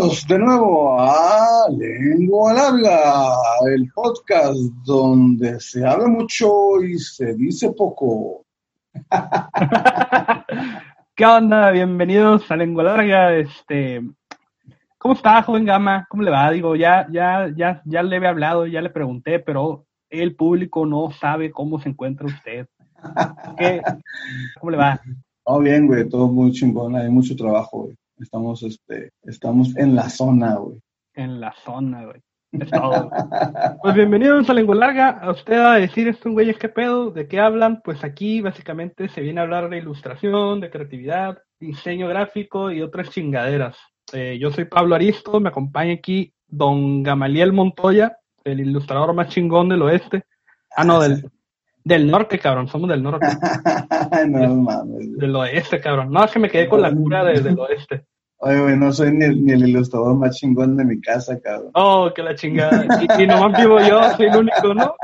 Bienvenidos de nuevo a Lengua Larga, el podcast donde se habla mucho y se dice poco. ¿Qué onda? Bienvenidos a Lengua Larga. Este, ¿cómo está, joven Gama? ¿Cómo le va? Digo, ya, ya, ya, ya le había hablado, ya le pregunté, pero el público no sabe cómo se encuentra usted. ¿Qué? ¿Cómo le va? Todo bien, güey, todo muy chingón, hay mucho trabajo, güey. Estamos, este, estamos en la zona, güey. En la zona, güey. Es todo. pues bienvenidos a Lengua Larga. A usted a decir esto, güey, ¿qué pedo? ¿De qué hablan? Pues aquí básicamente se viene a hablar de ilustración, de creatividad, diseño gráfico y otras chingaderas. Eh, yo soy Pablo Aristo, me acompaña aquí don Gamaliel Montoya, el ilustrador más chingón del oeste. Ah, no, del, del norte, cabrón, somos del norte. no mames. Del oeste, cabrón. No, es que me quedé con la cura desde el oeste. Oye, güey, no soy ni, ni, el ilustrador más chingón de mi casa, cabrón. Oh, que la chingada. Y, y nomás vivo yo, soy el único, ¿no?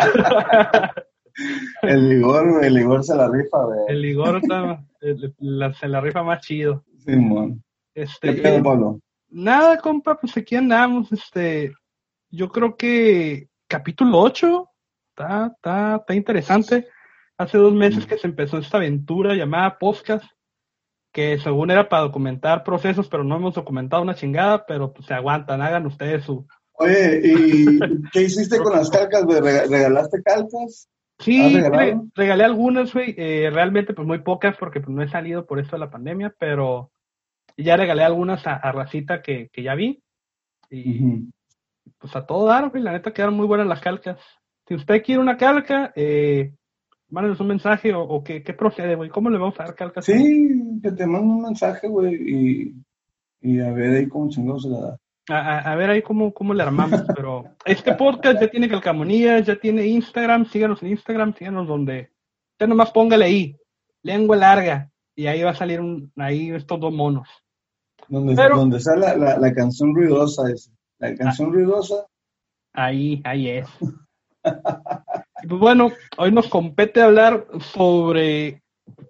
el Igor, güey, el Igor se la rifa, güey. El Igor está, la, se la rifa más chido. Simón. Este, ¿Qué pedo, Pablo? Nada, compa, pues aquí andamos, este, yo creo que capítulo 8 está, está, está interesante. Hace dos meses que se empezó esta aventura llamada podcast, que según era para documentar procesos, pero no hemos documentado una chingada, pero pues se aguantan, hagan ustedes su... Oye, ¿y qué hiciste con las calcas? ¿Regalaste calcas? Sí, re regalé algunas, güey, eh, realmente pues muy pocas porque pues no he salido por esto de la pandemia, pero ya regalé algunas a, a racita que, que, ya vi y uh -huh. pues a todo dar, güey, la neta quedaron muy buenas las calcas. Si usted quiere una calca, eh, mándenos un mensaje o, o ¿qué, qué, procede, güey. ¿Cómo le vamos a dar calca? Sí, que te mando un mensaje, güey, y, y, a ver ahí cómo chingados se la da. A, ver ahí cómo, cómo le armamos, pero este podcast ya tiene calcamonías, ya tiene Instagram, síganos en Instagram, síganos donde. Usted nomás póngale ahí, lengua larga, y ahí va a salir un, ahí estos dos monos. Donde, pero, donde sale la, la, la, canción ruidosa, es, la canción ah, ruidosa. Ahí, ahí es. Y bueno, hoy nos compete hablar sobre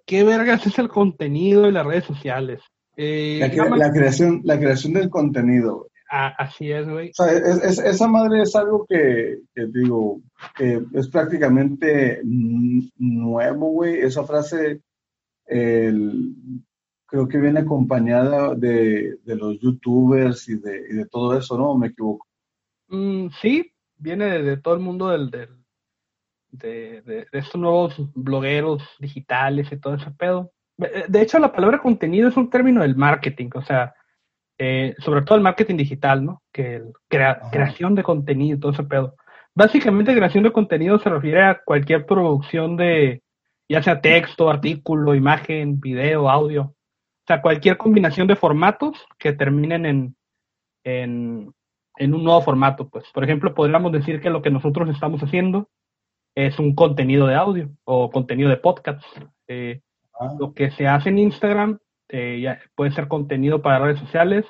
qué vergas es el contenido de las redes sociales. Eh, la, la, creación, la creación del contenido. Ah, así es, güey. O sea, es, es, esa madre es algo que, que digo, es prácticamente nuevo, güey. Esa frase, el, creo que viene acompañada de, de los youtubers y de, y de, todo eso, ¿no? ¿Me equivoco? Mm, sí, viene de, de, todo el mundo del, del de, de, de, estos nuevos blogueros digitales y todo ese pedo. De hecho, la palabra contenido es un término del marketing, o sea, eh, sobre todo el marketing digital, ¿no? Que el crea, creación de contenido, todo ese pedo. Básicamente, creación de contenido se refiere a cualquier producción de, ya sea texto, artículo, imagen, video, audio. O sea, cualquier combinación de formatos que terminen en, en, en un nuevo formato, pues. Por ejemplo, podríamos decir que lo que nosotros estamos haciendo es un contenido de audio o contenido de podcast. Eh, ah. Lo que se hace en Instagram eh, ya puede ser contenido para redes sociales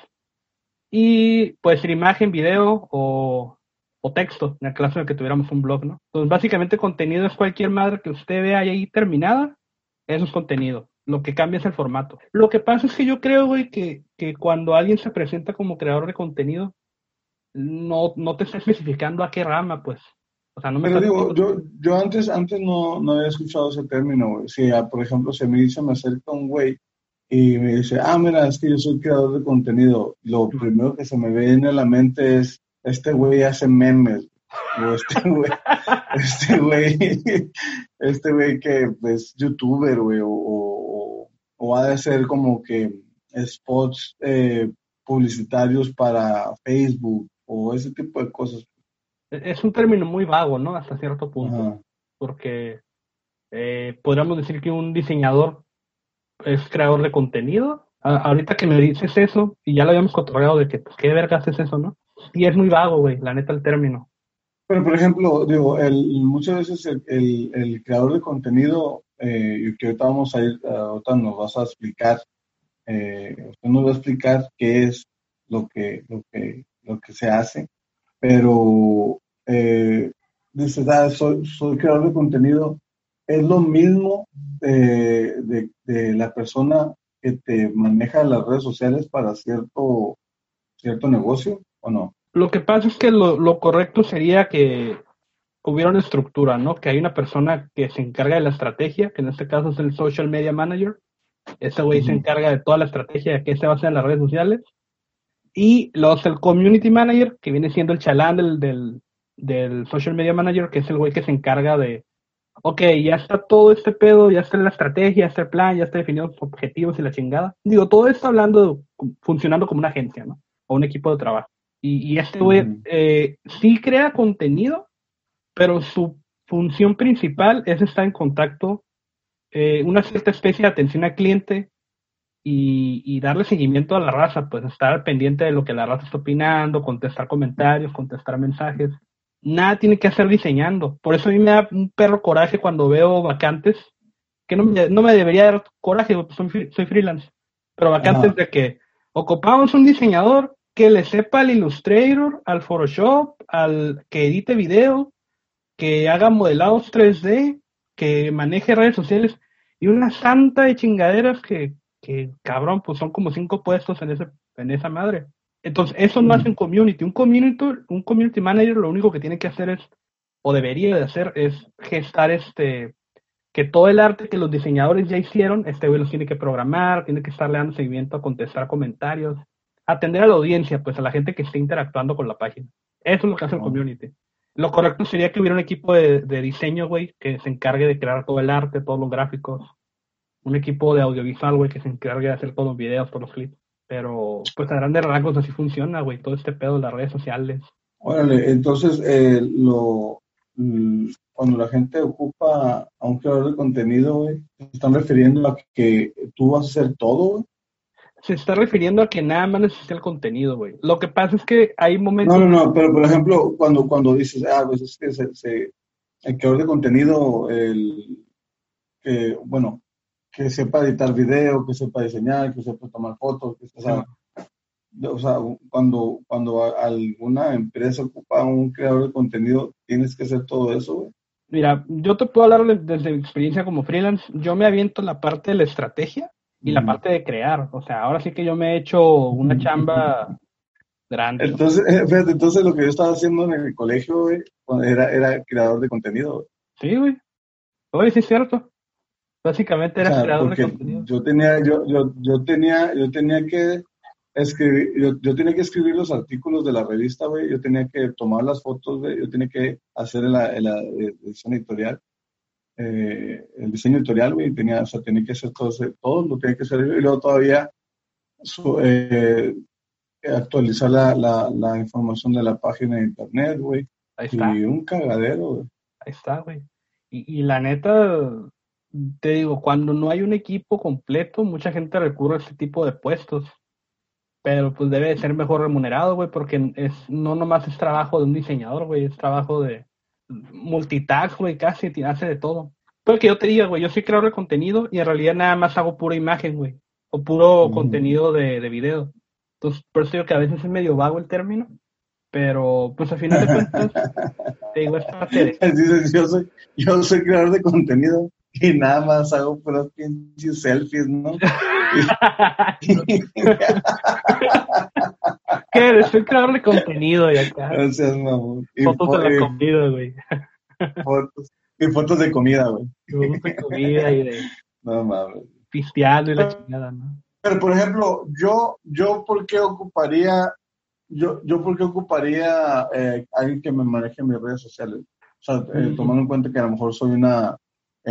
y puede ser imagen, video o, o, texto, en el caso de que tuviéramos un blog, ¿no? Entonces, básicamente contenido es cualquier madre que usted vea ahí terminada, eso es contenido. Lo que cambia es el formato. Lo que pasa es que yo creo, güey, que, que cuando alguien se presenta como creador de contenido, no, no te está especificando a qué rama, pues. O sea, no me Pero digo, yo, yo antes, antes no, no había escuchado ese término, güey. Si, por ejemplo, se me dice, me acerca un güey y me dice, ah, mira, es que yo soy creador de contenido, lo primero que se me viene a la mente es, este güey hace memes, o este güey, este güey, este güey que es youtuber, güey, o, o, o, ha de ser como que spots eh, publicitarios para Facebook, o ese tipo de cosas. Es un término muy vago, ¿no? Hasta cierto punto. Porque eh, podríamos decir que un diseñador es creador de contenido. A ahorita que me dices eso, y ya lo habíamos cotorreado de que, pues, ¿qué vergas es eso, no? Y es muy vago, güey, la neta, el término. Pero, por ejemplo, digo, el, muchas veces el, el, el, creador de contenido, eh, y que ahorita vamos a ir, ahorita nos vas a explicar, eh, usted nos va a explicar qué es lo que, lo que, lo que se hace, pero eh, dice, ah, soy, soy creador de contenido, es lo mismo de, de, de, la persona que te maneja las redes sociales para cierto, cierto negocio o no? Lo que pasa es que lo, lo correcto sería que hubiera una estructura, ¿no? Que hay una persona que se encarga de la estrategia, que en este caso es el social media manager. Ese güey se encarga de toda la estrategia de qué se va a hacer en las redes sociales. Y los el community manager, que viene siendo el chalán del, del, del social media manager, que es el güey que se encarga de, ok, ya está todo este pedo, ya está la estrategia, ya está el plan, ya está definido los objetivos y la chingada. Digo, todo esto hablando, funcionando como una agencia, ¿no? O un equipo de trabajo. Y, y este güey eh, sí crea contenido, pero su función principal es estar en contacto, eh, una cierta especie de atención al cliente y, y, darle seguimiento a la raza, pues estar pendiente de lo que la raza está opinando, contestar comentarios, contestar mensajes nada tiene que hacer diseñando. Por eso a mí me da un perro coraje cuando veo vacantes, que no me, no me debería dar coraje, soy, soy freelance, pero vacantes de que ocupamos un diseñador que le sepa al Illustrator, al Photoshop, al que edite video, que haga modelados 3D, que maneje redes sociales y una santa de chingaderas que, que cabrón, pues son como cinco puestos en, ese, en esa madre. Entonces, eso no hace un community. Un community, un community manager lo único que tiene que hacer es, o debería de hacer, es gestar este, que todo el arte que los diseñadores ya hicieron, este güey los tiene que programar, tiene que estarle dando seguimiento a contestar comentarios, atender a la audiencia, pues a la gente que esté interactuando con la página. Eso es lo que hace el community. Lo correcto sería que hubiera un equipo de, de diseño, güey, que se encargue de crear todo el arte, todos los gráficos. Un equipo de audiovisual, güey, que se encargue de hacer todos los videos, todos los clips. Pero, pues a grandes rasgos así funciona, güey, todo este pedo de las redes sociales. Órale, entonces, eh, lo, mm, cuando la gente ocupa a un creador de contenido, güey, ¿se están refiriendo a que tú vas a hacer todo, güey? Se está refiriendo a que nada más necesita el contenido, güey. Lo que pasa es que hay momentos... No, no, no, pero por ejemplo, cuando, cuando dices, ah, pues es que se, el creador de contenido, el que, bueno, que sepa editar video, que sepa diseñar, que sepa tomar fotos, que o sea, o sea, cuando, cuando alguna empresa ocupa un creador de contenido, tienes que hacer todo eso, güey. Mira, yo te puedo hablar desde mi experiencia como freelance. Yo me aviento la parte de la estrategia y la parte de crear. O sea, ahora sí que yo me he hecho una chamba grande. Entonces, fíjate, entonces lo que yo estaba haciendo en el colegio, güey, era, era creador de contenido. Sí, güey. Oye, sí es cierto. Básicamente era creador de contenido. Yo tenía, yo, yo, yo tenía, yo tenía que escribir, yo, yo, tenía que escribir los artículos de la revista, güey, yo tenía que tomar las fotos, güey, yo tenía que hacer la, edición editorial, eh, el diseño editorial, güey, tenía, o sea, tenía que hacer todo, todo lo tenía que hacer y luego todavía eh, actualizar la, la, la, información de la página de internet, güey. Ahí está. Y un cagadero, güey. Ahí está, güey. Y, y la neta, te digo, cuando no hay un equipo completo, mucha gente recurre a este tipo de puestos. Pero pues debe ser mejor remunerado, güey, porque es, no nomás es trabajo de un diseñador, güey, es trabajo de multitask, güey, casi, hace de todo. Pero que yo te diga, güey, yo soy creador de contenido y en realidad nada más hago pura imagen, güey, o puro contenido de, de video. Entonces, por eso digo que a veces es medio vago el término, pero pues al final de cuentas, te digo, es parte de... Yo soy, yo soy creador de contenido y nada más hago puros pinches selfies, ¿no? ¿Qué eres? Soy creador de contenido y acá. Gracias, mamón. Fotos de la comida, güey. Fotos. Y fotos de comida, güey. Fotos de comida y de. No mames. Pisteando y la chingada, ¿no? Pero, por ejemplo, yo, yo, ¿por qué ocuparía, yo, yo, ¿por qué ocuparía eh, alguien que me maneje mis redes sociales? O sea, eh, tomando en cuenta que a lo mejor soy una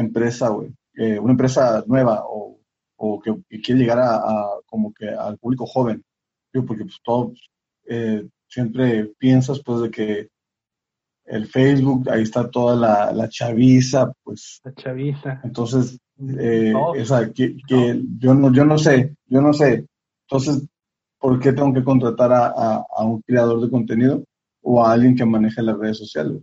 empresa, güey, eh, una empresa nueva o, o que, quiere llegar a, como que al público joven, porque pues todos eh, siempre piensas pues de que el Facebook, ahí está toda la, la chaviza, pues. La chaviza. Entonces, eh, esa, que, que yo, no, yo no sé, yo no sé. Entonces, ¿por qué tengo que contratar a, a, a un creador de contenido o a alguien que maneje las redes sociales?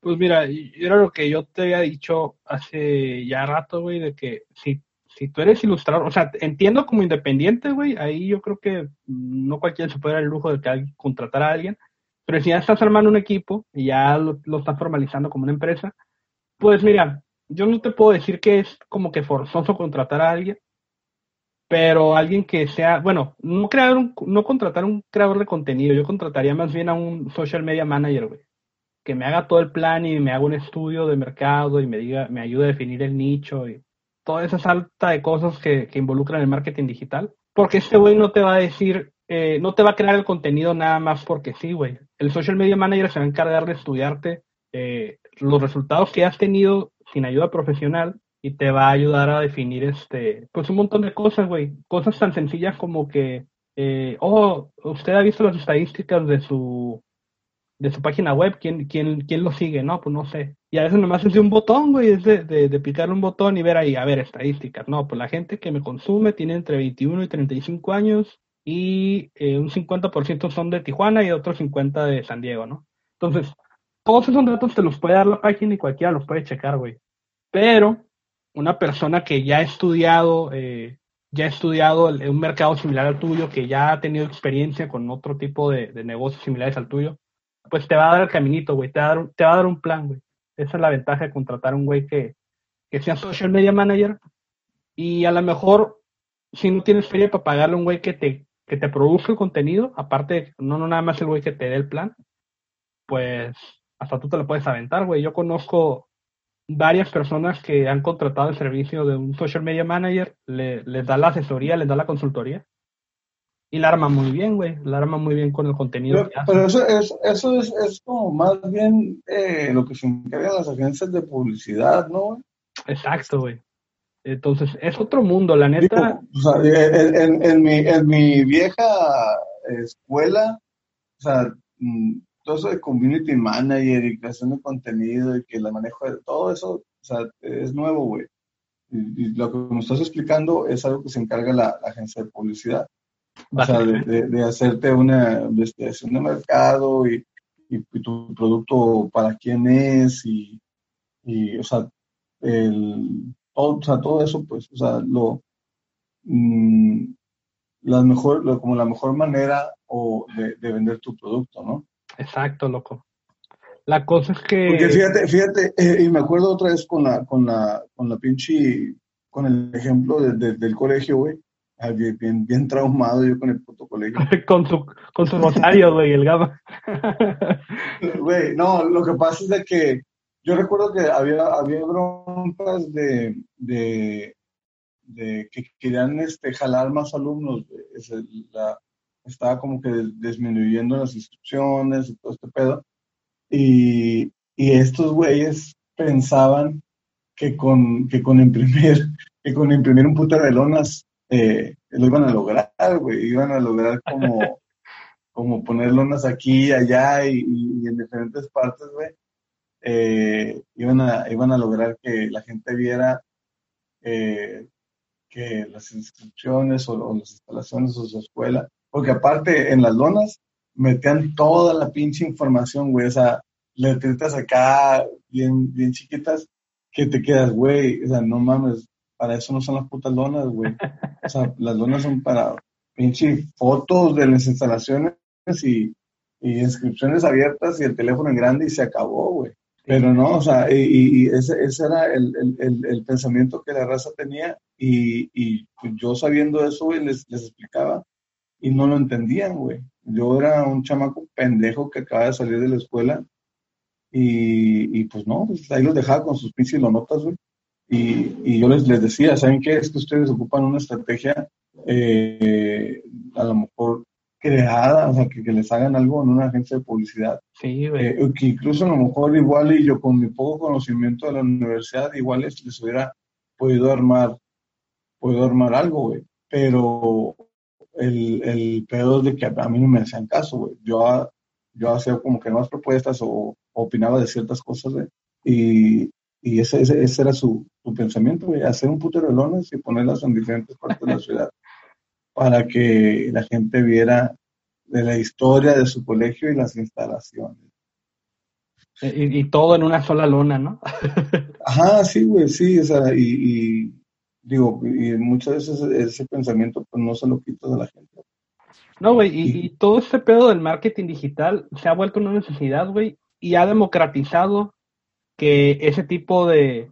Pues mira, era lo que yo te había dicho hace ya rato, güey, de que si, si tú eres ilustrador, o sea, entiendo como independiente, güey, ahí yo creo que no cualquiera se puede dar el lujo de que alguien, contratar a alguien, pero si ya estás armando un equipo y ya lo, lo estás formalizando como una empresa, pues mira, yo no te puedo decir que es como que forzoso contratar a alguien, pero alguien que sea, bueno, no crear un, no contratar un creador de contenido, yo contrataría más bien a un social media manager, güey, que me haga todo el plan y me haga un estudio de mercado y me diga, me ayude a definir el nicho y toda esa salta de cosas que, que involucran el marketing digital. Porque este güey no te va a decir, eh, no te va a crear el contenido nada más porque sí, güey. El social media manager se va a encargar de estudiarte eh, los resultados que has tenido sin ayuda profesional y te va a ayudar a definir este, pues un montón de cosas, güey. Cosas tan sencillas como que, eh, oh, usted ha visto las estadísticas de su, de su página web, ¿quién, quién, quién lo sigue? No, pues no sé. Y a veces nomás es de un botón, güey, es de, de, de picar un botón y ver ahí, a ver, estadísticas. No, pues la gente que me consume tiene entre 21 y 35 años y eh, un 50% son de Tijuana y otros 50 de San Diego, ¿no? Entonces, todos esos datos te los puede dar la página y cualquiera los puede checar, güey. Pero una persona que ya ha estudiado, eh, ya ha estudiado un mercado similar al tuyo, que ya ha tenido experiencia con otro tipo de, negocios similares al tuyo, pues te va a dar el caminito, güey, te, va a dar, te va a dar un plan, güey. Esa es la ventaja de contratar un güey que, que sea social media manager y a lo mejor, si no tienes feria para pagarle a un güey que te, que te produzca el contenido, aparte, no, no nada más el güey que te dé el plan, pues hasta tú te lo puedes aventar, güey. Yo conozco varias personas que han contratado el servicio de un social media manager, le, les da la asesoría, les da la consultoría. Y la arma muy bien, güey. La arma muy bien con el contenido. Pero, eso, es, eso es, es como más bien eh, lo que se encargan las agencias de publicidad, ¿no? Exacto, güey. Entonces, es otro mundo, la neta. o sea, en, en, mi, en mi vieja escuela, o sea, mm, todo eso de community manager y creación de contenido y que la manejo de todo eso, o sea, es nuevo, güey. Y, lo que me estás explicando es algo que se encarga la, agencia de publicidad. O sea, de, hacerte una investigación de mercado y, tu producto para quién es y, o, sea, el, todo, o sea, todo eso, pues, o sea, lo, mm, la mejor, como la mejor manera o de, de vender tu producto, ¿no? Exacto, loco. La cosa es que. Porque fíjate, fíjate, eh, y me acuerdo otra vez con la, con la, con la pinche, con el ejemplo del colegio, güey. Bien, bien traumado yo con el puto colegio. con su, con su rosario, güey, el gama. Güey, no, lo que pasa es de que yo recuerdo que había, había broncas de, de, de que querían este, jalar más alumnos. Es la, estaba como que disminuyendo las instrucciones y todo este pedo. Y, y estos güeyes pensaban que con, que con imprimir, que con imprimir un puto de lonas eh, lo iban a lograr, güey. Iban a lograr como, como poner lonas aquí y allá y, en diferentes partes, güey. Eh, iban, a, iban a lograr que la gente viera eh, que las instrucciones o, o, las instalaciones o su escuela porque aparte en las lonas metían toda la pinche información, güey, o sea, letritas acá bien, bien chiquitas que te quedas, güey, o sea, no mames, para eso no son las putas lonas, güey. O sea, las lonas son para pinche fotos de las instalaciones y, inscripciones abiertas y el teléfono en grande y se acabó, güey. Pero no, o sea, y, ese, era el, pensamiento que la raza tenía y, y yo sabiendo eso, güey, les, les explicaba y no lo entendían, güey. Yo era un chamaco pendejo que acaba de salir de la escuela y, pues no, pues ahí los dejaba con sus pinches notas, güey. Y, y, yo les, les decía, ¿saben qué? Es que ustedes ocupan una estrategia eh, a lo mejor creada, o sea, que, les hagan algo en una agencia de publicidad. Sí, güey. Eh, que incluso a lo mejor igual y yo con mi poco conocimiento de la universidad, igual les, les hubiera podido armar, podido armar algo, güey. Pero el, el pedo de que a mí no me hacían caso, güey. Yo, yo hacía como que nuevas propuestas o, opinaba de ciertas cosas, güey. Y, y ese, ese, era su, su pensamiento, güey, hacer un puto de lonas y ponerlas en diferentes partes de la ciudad para que la gente viera de la historia de su colegio y las instalaciones. Y, y todo en una sola lona, ¿no? Ajá, sí, güey, sí, o sea, y, Digo, y muchas veces ese pensamiento pues no se lo quita de la gente. No, güey, y, todo este pedo del marketing digital se ha vuelto una necesidad, güey, y ha democratizado que ese tipo de,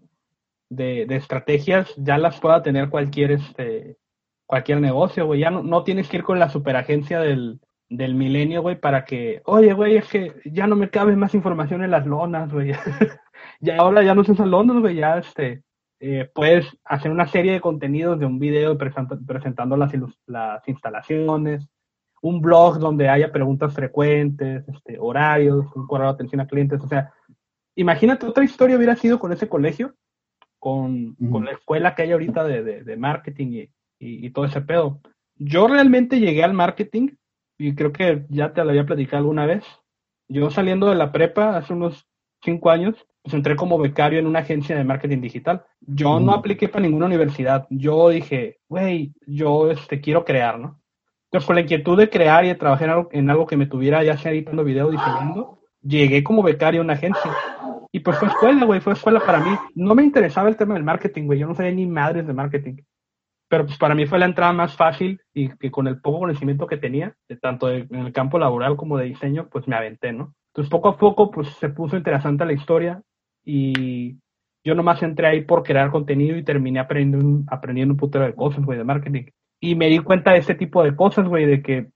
de, estrategias ya las pueda tener cualquier, este, cualquier negocio, güey. Ya no, no tienes que ir con la superagencia del, del milenio, güey, para que, oye, güey, es que ya no me cabe más información en las lonas, güey. ya ahora ya no se usan lonas, güey, ya este, eh, puedes hacer una serie de contenidos de un video presentando las, las instalaciones, un blog donde haya preguntas frecuentes, este, horarios, un correo de atención a clientes, o sea, imagínate otra historia hubiera sido con ese colegio, con, con la escuela que hay ahorita de, de, de marketing y, y, y todo ese pedo. Yo realmente llegué al marketing y creo que ya te lo había platicado alguna vez. Yo saliendo de la prepa hace unos cinco años, pues entré como becario en una agencia de marketing digital. Yo no apliqué para ninguna universidad. Yo dije, güey, yo este, quiero crear, ¿no? Entonces, con la inquietud de crear y de trabajar en algo, en algo que me tuviera ya sea editando video, diseñando, llegué como becario a una agencia. Y pues fue escuela, güey, fue escuela para mí. No me interesaba el tema del marketing, güey. Yo no sabía ni madres de marketing pero pues para mí fue la entrada más fácil y que con el poco conocimiento que tenía, tanto en el campo laboral como de diseño, pues me aventé, ¿no? Entonces poco a poco pues se puso interesante la historia y yo nomás entré ahí por crear contenido y terminé aprendiendo un, aprendiendo putero de cosas, güey, de marketing. Y me di cuenta de este tipo de cosas, güey, de que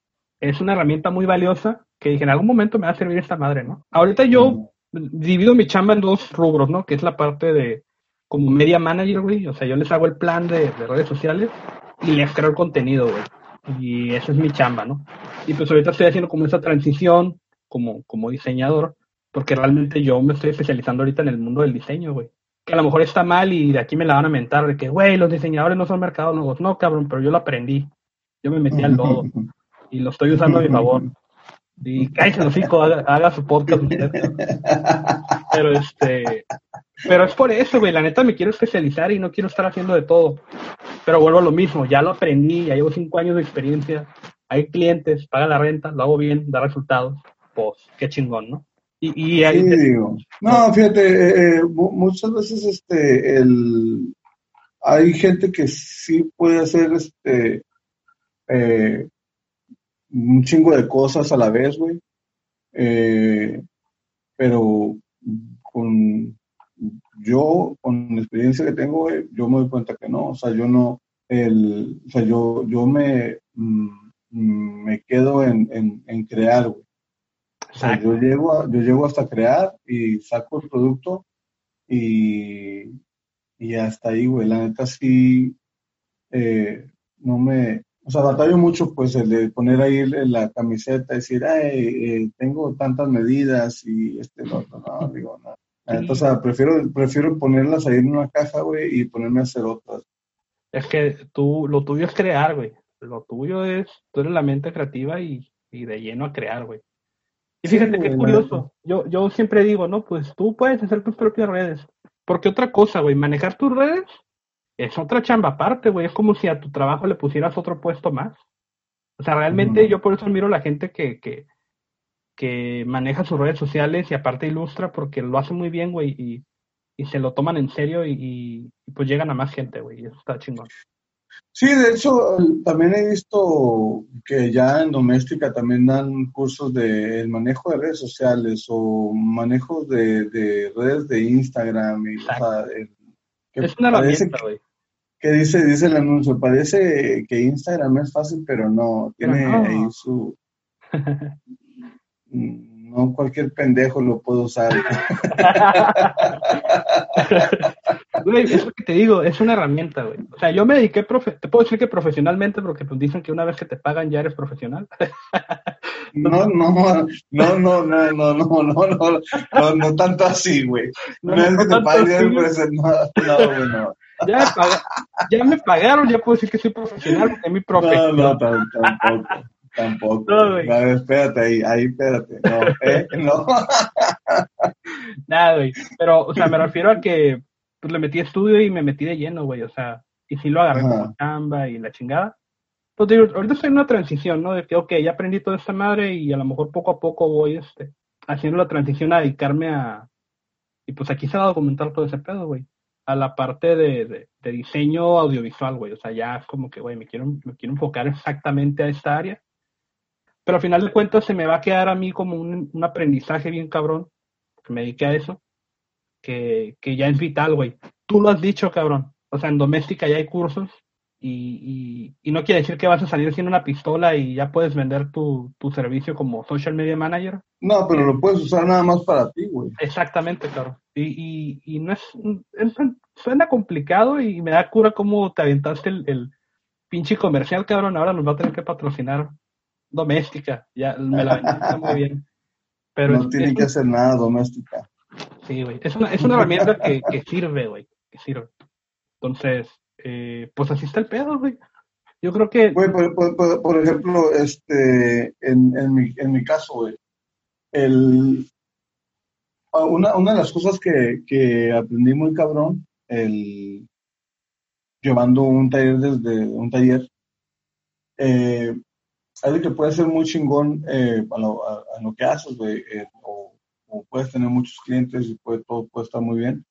es una herramienta muy valiosa que dije, en algún momento me va a servir esta madre, ¿no? Ahorita yo divido mi chamba en dos rubros, ¿no? Que es la parte de como media manager, güey. O sea, yo les hago el plan de, redes sociales y les creo el contenido, güey. Y esa es mi chamba, ¿no? Y pues ahorita estoy haciendo como esa transición como, como diseñador, porque realmente yo me estoy especializando ahorita en el mundo del diseño, güey. Que a lo mejor está mal y de aquí me la van a mentar de que, güey, los diseñadores no son mercados nuevos. No, cabrón, pero yo lo aprendí. Yo me metí al lodo y lo estoy usando a mi favor. Y cállese los hijos, haga, haga, su podcast. Pero este, pero es por eso, güey. La neta me quiero especializar y no quiero estar haciendo de todo. Pero vuelvo a lo mismo. Ya lo aprendí, ya llevo cinco años de experiencia. Hay clientes, paga la renta, lo hago bien, da resultados. Pues, qué chingón, ¿no? Y, y ahí digo. No, fíjate, eh, eh, muchas veces este, el, hay gente que sí puede hacer este, eh, un chingo de cosas a la vez, güey. pero con yo, con la experiencia que tengo, yo me doy cuenta que no, o sea, yo no, el, o sea, yo, yo me, mm, me quedo en, en, crear, güey. O sea, yo llego, yo llego hasta crear y saco el producto y, y hasta ahí, güey. La neta sí, eh, no me, o sea, batallo mucho, pues, el de poner ahí la camiseta, decir, ay, eh, tengo tantas medidas y este, no, no, no, digo, no. Entonces, prefiero, prefiero ponerlas ahí en una caja, güey, y ponerme a hacer otras. Es que tú, lo tuyo es crear, güey. Lo tuyo es, tú eres la mente creativa y, y de lleno a crear, güey. Y fíjate que es curioso. Yo, yo siempre digo, no, pues tú puedes hacer tus propias redes. Porque otra cosa, güey, manejar tus redes es otra chamba aparte, güey. Es como si a tu trabajo le pusieras otro puesto más. O sea, realmente yo por eso admiro a la gente que, que, que maneja sus redes sociales y aparte ilustra porque lo hace muy bien, güey, y, se lo toman en serio y, pues llegan a más gente, güey, eso está chingón. Sí, de hecho, también he visto que ya en doméstica también dan cursos de manejo de redes sociales o manejo de, redes de Instagram. Y, es una herramienta, güey. Que, dice, dice el anuncio, parece que Instagram es fácil, pero no, tiene ahí su... no cualquier pendejo lo puede usar. Güey, es lo que te digo, es una herramienta, güey. O sea, yo me dediqué, profe te puedo decir que profesionalmente, porque pues dicen que una vez que te pagan ya eres profesional. no, no, no, no, no, no, no, no, no, no, no tanto así, güey. No, es que te pues, no, no, güey, no. Ya me, ya me pagaron, ya puedo decir que soy profesional, es mi profesión. No, no, tampoco. Tampoco. No, espérate ahí, ahí, espérate. No, ¿eh? No. Nada, güey. Pero, o sea, me refiero a que pues, le metí estudio y me metí de lleno, güey. O sea, y sí lo agarré como chamba y la chingada. Pues digo, ahorita estoy en una transición, ¿no? De que, ok, ya aprendí toda esta madre y a lo mejor poco a poco voy este, haciendo la transición a dedicarme a. Y pues aquí se va a documentar todo ese pedo, güey. A la parte de, diseño audiovisual, güey. O sea, ya es como que, güey, me quiero, me quiero enfocar exactamente a esta área pero al final de cuentas se me va a quedar a mí como un, aprendizaje bien cabrón, que me dediqué a eso, que, ya es vital, güey. Tú lo has dicho, cabrón. O sea, en doméstica ya hay cursos y, y, no quiere decir que vas a salir sin una pistola y ya puedes vender tu, tu servicio como social media manager. No, pero lo puedes usar nada más para ti, güey. Exactamente, claro. Y, y, y no es, suena complicado y me da cura cómo te aventaste el, el pinche comercial, cabrón. Ahora nos va a tener que patrocinar doméstica. Ya me la aventaste muy bien. Pero no tienen que hacer nada doméstica. Sí, güey. Es una, es una herramienta que, que sirve, güey. Que sirve. Entonces, eh, pues así está el pedo, güey. Yo creo que... Güey, por, ejemplo, este, en, en, mi, en mi caso, güey, el, una, una de las cosas que, que aprendí muy cabrón, el, llevando un taller desde un taller, eh, algo que puede ser muy chingón eh, a, lo, a, lo, que haces, güey, eh, o, o, puedes tener muchos clientes y puede, todo puede estar muy bien,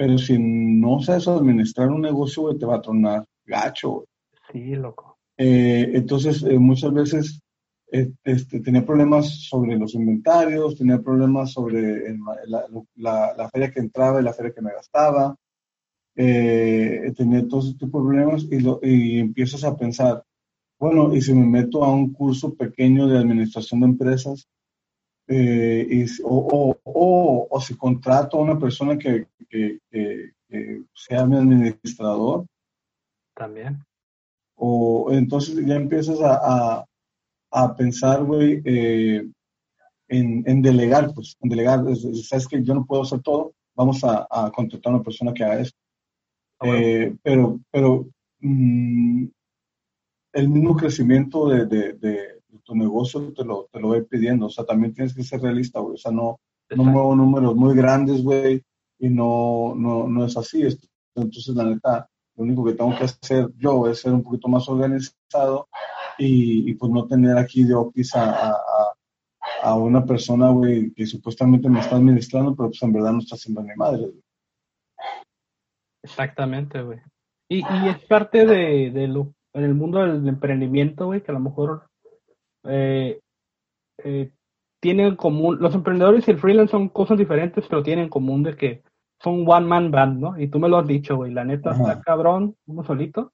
pero si no sabes administrar un negocio, güey, te va a tronar gacho, güey. Sí, loco. Eh, entonces, eh, muchas veces eh, este, tenía problemas sobre los inventarios, tenía problemas sobre la, la, feria que entraba y la feria que me gastaba. tenía todo ese tipo de problemas y, lo, y empiezas a pensar, bueno, y si me meto a un curso pequeño de administración de empresas, eh, y, o, o, o, si contrato a una persona que, que, que, sea mi administrador. También. O entonces ya empiezas a, a, a pensar, güey, eh, en, en, delegar, pues, en delegar. Sabes que yo no puedo hacer todo, vamos a, a contratar a una persona que haga eso. Ah, eh, pero, pero mm, el mismo crecimiento de, de tu negocio te lo, te lo voy pidiendo. O sea, también tienes que ser realista, güey. O sea, no, no muevo números muy grandes, güey, y no, no, no es así. Entonces, la neta, lo único que tengo que hacer yo es ser un poquito más organizado y, pues no tener aquí de opis a, a, una persona, güey, que supuestamente me está administrando, pero pues en verdad no está haciendo ni madre. Exactamente, güey. Y, y es parte de, de lo, en el mundo del emprendimiento, güey, que a lo mejor eh, eh, tienen en común, los emprendedores y el freelance son cosas diferentes, pero tienen en común de que son one man band, ¿no? Y tú me lo has dicho, güey, la neta está cabrón, uno solito.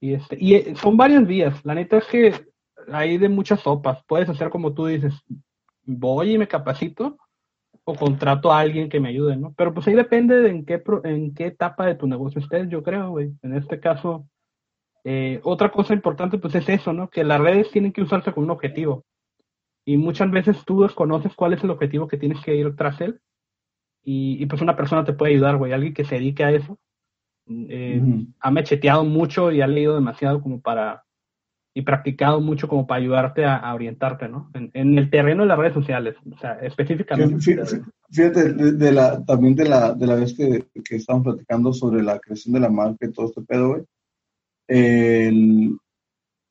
Y, este, y eh, son varias vías, la neta es que hay de muchas sopas, puedes hacer como tú dices, voy y me capacito, o contrato a alguien que me ayude, ¿no? Pero pues ahí depende de en qué, en qué etapa de tu negocio estés, yo creo, güey. En este caso, eh, otra cosa importante pues es eso, ¿no? Que las redes tienen que usarse con un objetivo. Y muchas veces tú desconoces cuál es el objetivo que tienes que ir tras él. Y, pues una persona te puede ayudar, güey. Alguien que se dedique a eso. Eh, Ha mecheteado mucho y ha leído demasiado como para... Y practicado mucho como para ayudarte a, orientarte, ¿no? En, el terreno de las redes sociales, o sea, específicamente. Fíjate, de, la, también de la, de la vez que, que estábamos platicando sobre la creación de la marca y todo este pedo, güey el,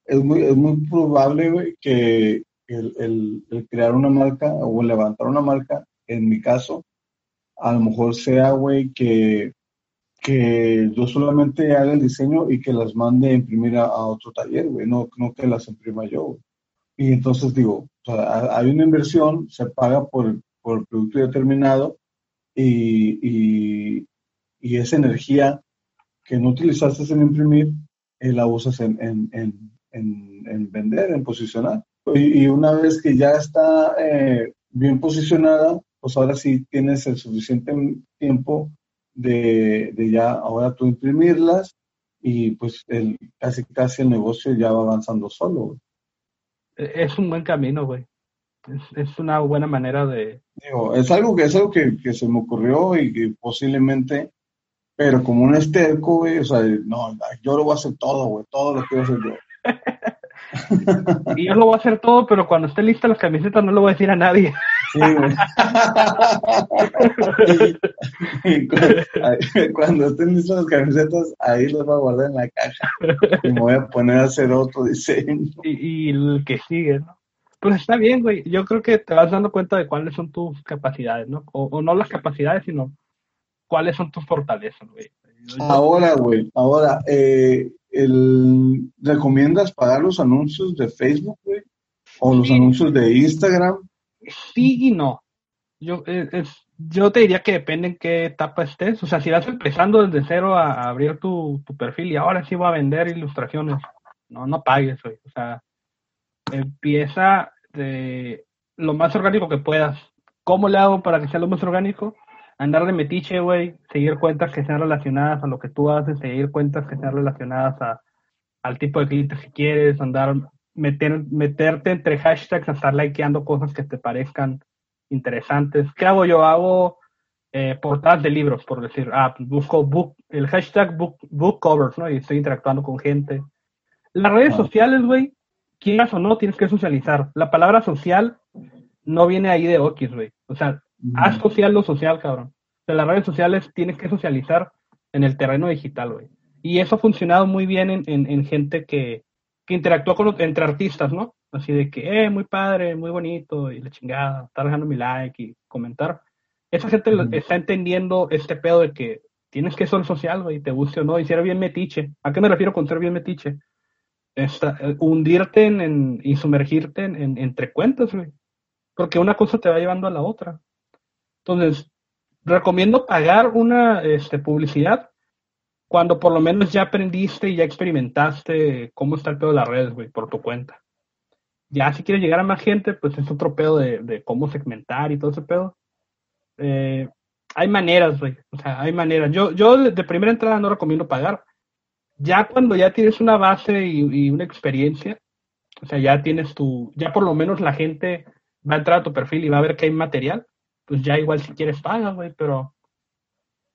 es, muy, es muy probable que el, el, crear una marca o levantar una marca, en mi caso, a lo mejor sea, güey, que, que yo solamente haga el diseño y que las mande a imprimir a, otro taller, güey, no, no que las imprima yo, Y entonces digo, hay una inversión, se paga por, por el producto determinado y, y, y esa energía que no utilizaste en imprimir, la usas en, en, en, en, vender, en posicionar. Y, una vez que ya está eh, bien posicionada, pues ahora sí tienes el suficiente tiempo de, de, ya ahora tú imprimirlas y pues el, casi casi el negocio ya va avanzando solo. E, es un buen camino, güey. Es, es, una buena manera de... Digo, es algo que es algo que, que se me ocurrió y que posiblemente pero como un esterco, güey, o sea, no, yo lo voy a hacer todo, güey, todo lo quiero hacer yo. y yo lo voy a hacer todo, pero cuando esté lista las camisetas no lo voy a decir a nadie. Sí, güey. cuando, estén listas las camisetas, ahí las voy a guardar en la caja. Y me voy a poner a hacer otro diseño. Y, y el que sigue, ¿no? Pues está bien, güey. Yo creo que te vas dando cuenta de cuáles son tus capacidades, ¿no? O, o no las capacidades, sino cuáles son tus fortalezas, güey. Ahora, güey, ahora, eh, el, ¿recomiendas pagar los anuncios de Facebook, güey? ¿O los anuncios de Instagram? Sí y no. Yo, eh, es, yo te diría que depende en qué etapa estés. O sea, si vas empezando desde cero a, abrir tu, perfil y ahora sí voy a vender ilustraciones, no, no pagues, güey. O sea, empieza de lo más orgánico que puedas. ¿Cómo le hago para que sea lo más orgánico? Andar de metiche, güey, seguir cuentas que sean relacionadas a lo que tú haces, seguir cuentas que sean relacionadas a, al tipo de clientes que quieres, andar, meter, meterte entre hashtags, estar likeando cosas que te parezcan interesantes. ¿Qué hago yo? Hago eh, portadas de libros, por decir, ah, busco book, el hashtag book, book covers, ¿no? Y estoy interactuando con gente. Las redes sociales, güey, quieras o no, tienes que socializar. La palabra social no viene ahí de Okis, güey. O sea, haz social lo social, cabrón. O sea, las redes sociales tienes que socializar en el terreno digital, güey. Y eso ha funcionado muy bien en, en, gente que, que interactúa con, entre artistas, ¿no? Así de que, eh, muy padre, muy bonito, y la chingada, está dejando mi like y comentar. Esa gente está entendiendo este pedo de que tienes que ser social, güey, te guste o no, y ser bien metiche. ¿A qué me refiero con ser bien metiche? Esta, eh, hundirte en, y sumergirte en, entre cuentas, güey. Porque una cosa te va llevando a la otra. Entonces, recomiendo pagar una este, publicidad cuando por lo menos ya aprendiste y ya experimentaste cómo está el pedo de las redes, güey, por tu cuenta. Ya si quieres llegar a más gente, pues es otro pedo de, cómo segmentar y todo ese pedo. Eh, hay maneras, güey. O sea, hay maneras. Yo, yo de primera entrada no recomiendo pagar. Ya cuando ya tienes una base y, una experiencia, o sea, ya tienes tu, ya por lo menos la gente va a entrar a tu perfil y va a ver que hay material, pues ya igual si quieres paga, güey, pero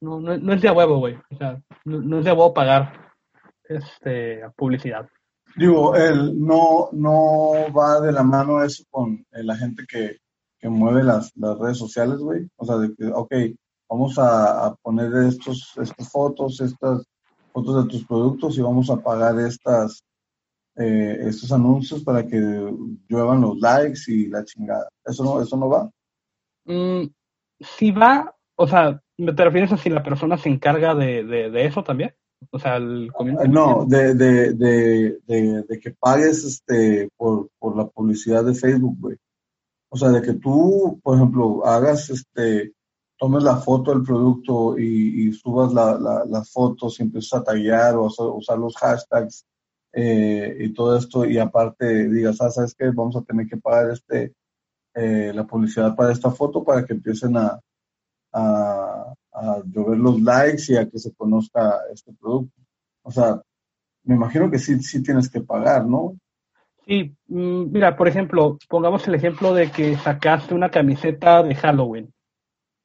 no, no, es de huevo, güey. O sea, no, no es de huevo pagar este, publicidad. Digo, él no, no va de la mano eso con la gente que, mueve las, redes sociales, güey. O sea, de que, ok, vamos a, poner estos, estas fotos, estas fotos de tus productos y vamos a pagar estas, eh, estos anuncios para que lluevan los likes y la chingada. ¿Eso no, eso no va? Mm, si va, o sea, ¿te refieres a si la persona se encarga de, de eso también? O sea, el No, de, de, de, de, que pagues este por, por la publicidad de Facebook, güey. O sea, de que tú, por ejemplo, hagas este, tomes la foto del producto y, subas la, la, las fotos y empieces a tallar o a usar los hashtags eh, y todo esto y aparte digas, ah, ¿sabes qué? Vamos a tener que pagar este eh, la publicidad para esta foto para que empiecen a, a, a llover los likes y a que se conozca este producto. O sea, me imagino que sí, sí tienes que pagar, ¿no? Sí, mm, mira, por ejemplo, pongamos el ejemplo de que sacaste una camiseta de Halloween.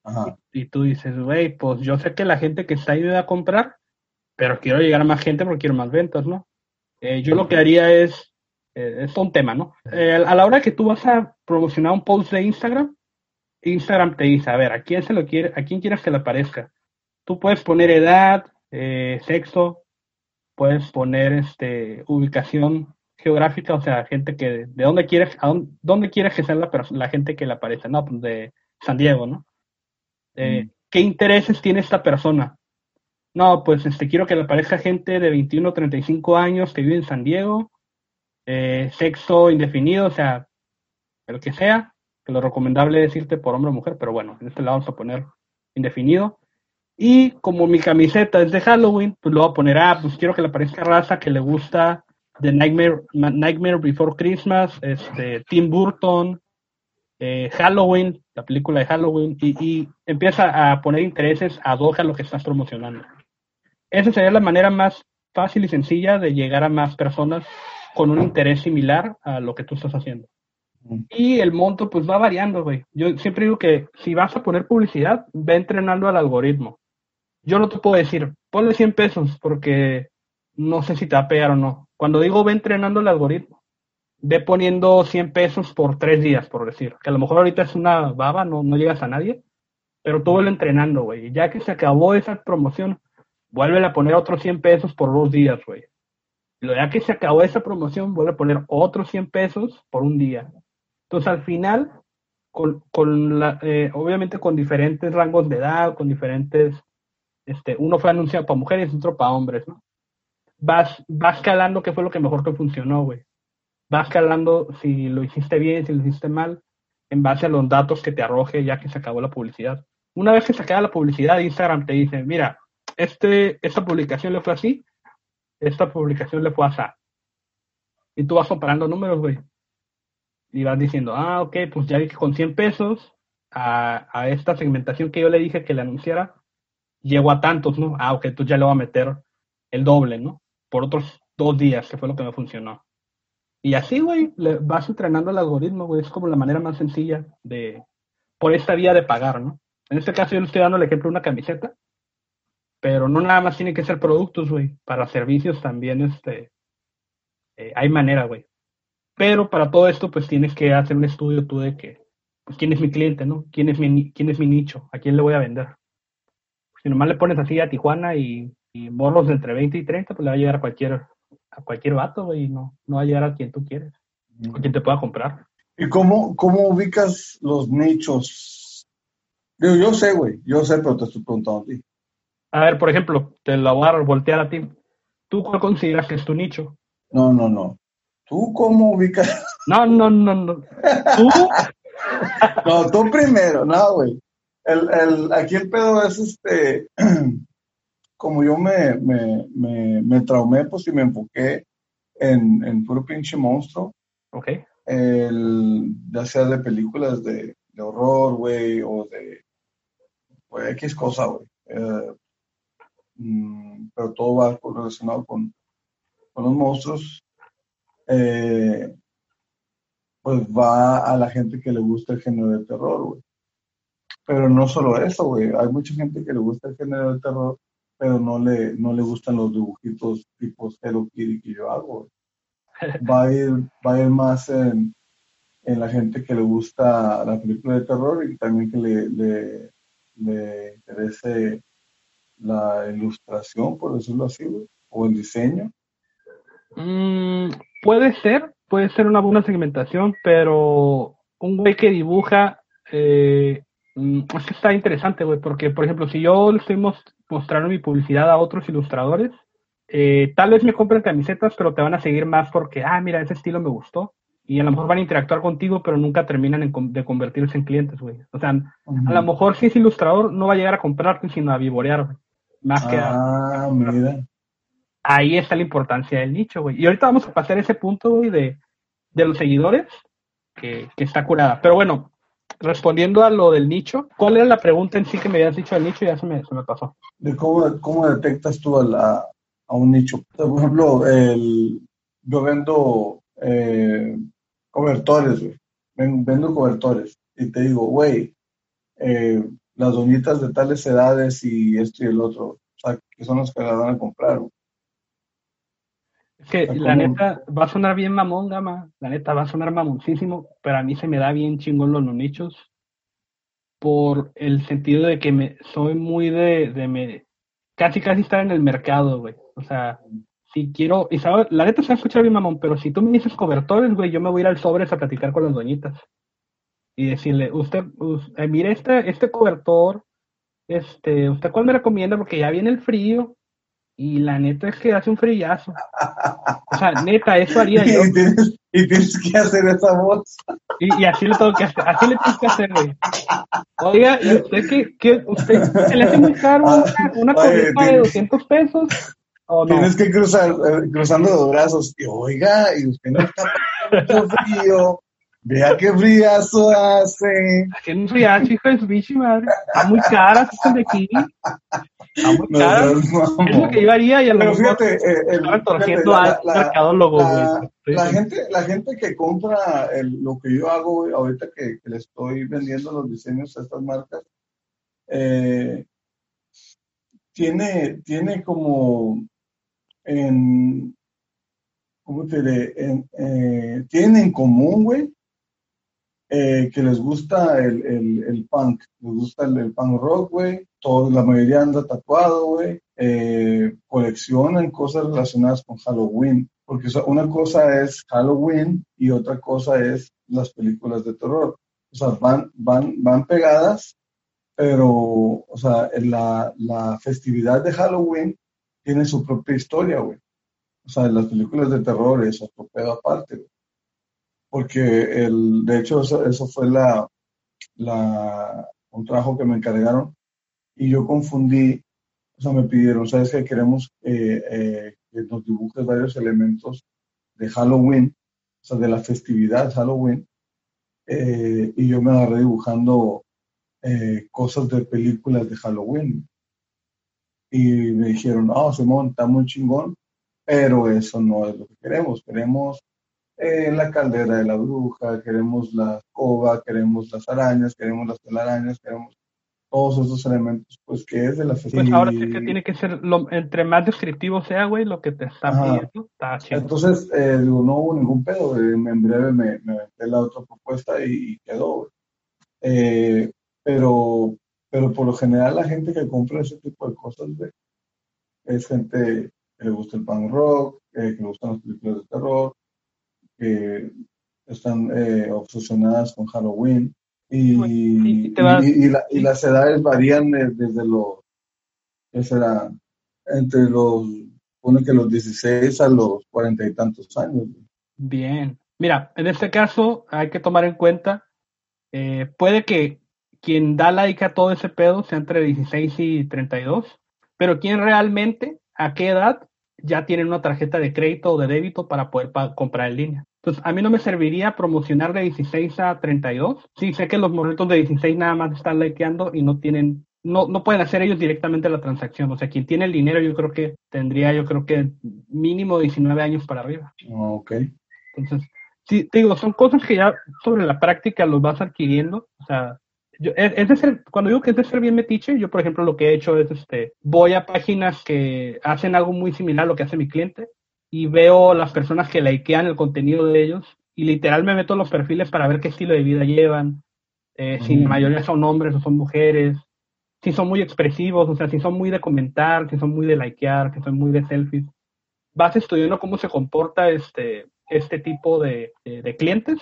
Ajá. Y, tú dices, güey, pues yo sé que la gente que está ahí va a comprar, pero quiero llegar a más gente porque quiero más ventas, ¿no? Eh, yo lo que haría es, eh, es un tema, ¿no? Eh, a la hora que tú vas a promocionar un post de Instagram, Instagram te dice, a ver, ¿a quién se lo quiere, a quién quieres que le aparezca? Tú puedes poner edad, eh, sexo, puedes poner este ubicación geográfica, o sea, gente que de dónde quieres, a dónde, quieres que sea la, la gente que le aparece, no, pues de San Diego, ¿no? Eh, mm. ¿Qué intereses tiene esta persona? No, pues este quiero que le aparezca gente de 21 o 35 años que vive en San Diego, eh, sexo indefinido, o sea, el que sea, que lo recomendable es irte por hombre o mujer, pero bueno, en este lado vamos a poner indefinido. Y como mi camiseta es de Halloween, pues lo voy a poner, ah, pues quiero que le aparezca raza que le gusta The Nightmare, Nightmare Before Christmas, este, Tim Burton, eh, Halloween, la película de Halloween, y, empieza a poner intereses a a lo que estás promocionando. Esa sería la manera más fácil y sencilla de llegar a más personas con un interés similar a lo que tú estás haciendo. Y el monto pues va variando, güey. Yo siempre digo que si vas a poner publicidad, ve entrenando al algoritmo. Yo no te puedo decir, ponle 100 pesos porque no sé si te va a pegar o no. Cuando digo ve entrenando el algoritmo, ve poniendo 100 pesos por tres días, por decir. Que a lo mejor ahorita es una baba, no, llegas a nadie, pero tú vuelve entrenando, güey. Ya que se acabó esa promoción, vuelve a poner otros 100 pesos por dos días, güey. Ya que se acabó esa promoción, vuelve a poner otros 100 pesos por un día. Entonces, al final, con, con la, eh, obviamente con diferentes rangos de edad, con diferentes, este, uno fue anunciado para mujeres otro para hombres, ¿no? Vas, vas calando qué fue lo que mejor te funcionó, güey. Vas calando si lo hiciste bien, si lo hiciste mal, en base a los datos que te arroje ya que se acabó la publicidad. Una vez que se acaba la publicidad, Instagram te dice, mira, este, esta publicación le fue así, esta publicación le fue así. Y tú vas comparando números, güey. Y vas diciendo, ah, ok, pues ya dije con 100 pesos a, a esta segmentación que yo le dije que le anunciara, llego a tantos, ¿no? Ah, ok, tú ya le voy a meter el doble, ¿no? Por otros dos días, que fue lo que me funcionó. Y así, güey, vas entrenando el algoritmo, güey. Es como la manera más sencilla de, por esta vía de pagar, ¿no? En este caso yo le estoy dando el ejemplo de una camiseta, pero no nada más tiene que ser productos, güey. Para servicios también, este, eh, hay manera, güey. Pero para todo esto, pues tienes que hacer un estudio tú de que, pues, quién es mi cliente, ¿no? ¿Quién es mi, quién es mi nicho? ¿A quién le voy a vender? Si nomás le pones así a Tijuana y, y morros de entre 20 y 30, pues le va a llegar a cualquier, a cualquier vato, y no, no va a llegar a quien tú quieres, a quien te pueda comprar. ¿Y cómo, cómo ubicas los nichos? Digo, yo sé, güey, yo sé, pero te estoy preguntando a ti. A ver, por ejemplo, te la voy a voltear a ti. ¿Tú cuál consideras que es tu nicho? No, no, no. ¿Tú cómo ubicas? No, no, no, no. ¿Tú? no, tú primero, no, güey. El, el, aquí el pedo es este, como yo me, me, me, me traumé, pues y me enfoqué en, en puro pinche monstruo. Ok. El, ya sea de películas de, de horror, güey, o de, pues, X cosa, güey. Eh, mm, pero todo va relacionado con, con los monstruos. Eh, pues va a la gente que le gusta el género de terror, güey. Pero no solo eso, güey. Hay mucha gente que le gusta el género de terror, pero no le, no le gustan los dibujitos tipo Hello Kitty que yo hago. Va a ir, va a ir más en, en la gente que le gusta la película de terror y también que le, le, le interese la ilustración, por decirlo así, güey, o el diseño. Mm, puede ser, puede ser una buena segmentación, pero un güey que dibuja, eh, mm, es que está interesante, güey, porque, por ejemplo, si yo le estoy mos- mostrando mi publicidad a otros ilustradores, eh, tal vez me compren camisetas, pero te van a seguir más porque, ah, mira, ese estilo me gustó. Y a lo mejor van a interactuar contigo, pero nunca terminan en de convertirse en clientes, güey. O sea, a lo mejor si es ilustrador, no va a llegar a comprarte, sino a vivorear, güey. Más que a, Ah, mira. Ahí está la importancia del nicho, güey. Y ahorita vamos a pasar ese punto, güey, de, de los seguidores, que, que está curada. Pero bueno, respondiendo a lo del nicho, ¿cuál era la pregunta en sí que me habías dicho del nicho? Ya se me, se me pasó. de cómo, cómo detectas tú a, la- un nicho. Por ejemplo, el, yo vendo eh, cobertores, güey. Ven- Vendo cobertores. Y te digo, güey, eh, las doñitas de tales edades y esto y el otro, o sea, que son las que las van a comprar. güey. Es que la neta va a sonar bien mamón, gama. La neta va a sonar mamoncísimo, pero a mí se me da bien chingón los nichos por el sentido de que me soy muy de, de me, casi casi estar en el mercado, güey. O sea, si quiero, y la neta se va a escuchar bien mamón, pero si tú me dices cobertores, güey, yo me voy a ir al sobres a platicar con las doñitas y decirle, usted, us- eh, mire este, este cobertor, este, ¿usted cuál me recomienda? Porque ya viene el frío y la neta es que hace un frillazo. O sea, neta, eso haría yo. Y tienes, y tienes que hacer esa voz. Y, y así lo tengo que hacer, así le tengo que hacer, güey. Oiga, ¿y usted qué, qué usted se le hace muy caro una, una Oye, de tienes- 200 pesos? ¿O no? Tienes que cruzar, eh, cruzando los brazos. Y oiga, y usted no está pasando frío. Vea qué friazo hace. Haciendo un friazo, hijo de su bichi madre. Está muy cara, estas de aquí. Está muy No cara. seas Es lo que yo haría y a lo Pero mejor fíjate, eh, torciendo al mercadólogo, la, güey. La gente, la gente que compra el- lo que yo hago ahorita que, que le estoy vendiendo los diseños a estas marcas, eh, tiene, tiene como en, ¿cómo te diré? En, eh, tienen en común, güey, eh, que les gusta el, el, el punk, les gusta el, el punk rock, güey, la mayoría anda tatuado, güey, eh, coleccionan cosas relacionadas con Halloween, porque una cosa es Halloween y otra cosa es las películas de terror. O sea, van, van, van pegadas, pero, o sea, la, la festividad de Halloween tiene su propia historia, güey. O sea, las películas de terror es otro pedo aparte, güey. Porque el, de hecho, eso, eso fue la, la, un trabajo que me encargaron y yo confundí, o sea, me pidieron, ¿sabes que Queremos eh, eh, que nos dibujes varios elementos de Halloween, o sea, de la festividad Halloween, eh, y yo me agarré dibujando cosas de películas de Halloween. Y me dijeron, oh, Simón, está muy chingón, pero eso no es lo que queremos. Queremos la caldera de la bruja, queremos la escoba, queremos las arañas, queremos las telarañas, queremos todos esos elementos, pues que es de la festividad. Pues ahora sí que tiene que ser, lo, entre más descriptivo sea, güey, lo que te está pidiendo, está chido. Entonces, eh, digo, no hubo ningún pedo, en breve me, me metí la otra propuesta y, quedó, eh, pero, pero por lo general la gente que compra ese tipo de cosas, güey, es gente que le gusta el punk rock, eh, que le gustan las películas de terror, que están eh, obsesionadas con Halloween y, y, las edades varían desde los, ¿qué será? Entre los, pone que los 16 a los cuarenta y tantos años. Bien. Mira, en este caso hay que tomar en cuenta, eh, puede que quien da like a todo ese pedo sea entre 16 y 32, pero quien realmente, a qué edad ya tienen una tarjeta de crédito o de débito para poder comprar en línea. Entonces, a mí no me serviría promocionar de 16 a 32. Sí, sé que los morritos de 16 nada más están likeando y no tienen, no, no pueden hacer ellos directamente la transacción. O sea, quien tiene el dinero, yo creo que tendría, yo creo que mínimo 19 años para arriba. Ah, ok. Entonces, sí, te digo, son cosas que ya sobre la práctica los vas adquiriendo. O sea, es, de ser, cuando digo que es de ser bien metiche, yo por ejemplo lo que he hecho es, este, voy a páginas que hacen algo muy similar a lo que hace mi cliente y veo las personas que likean el contenido de ellos y literal me meto en los perfiles para ver qué estilo de vida llevan, eh, si la mayoría son hombres o son mujeres, si son muy expresivos, o sea, si son muy de comentar, si son muy de likear, si son muy de selfies. Vas estudiando cómo se comporta este, este tipo de, de clientes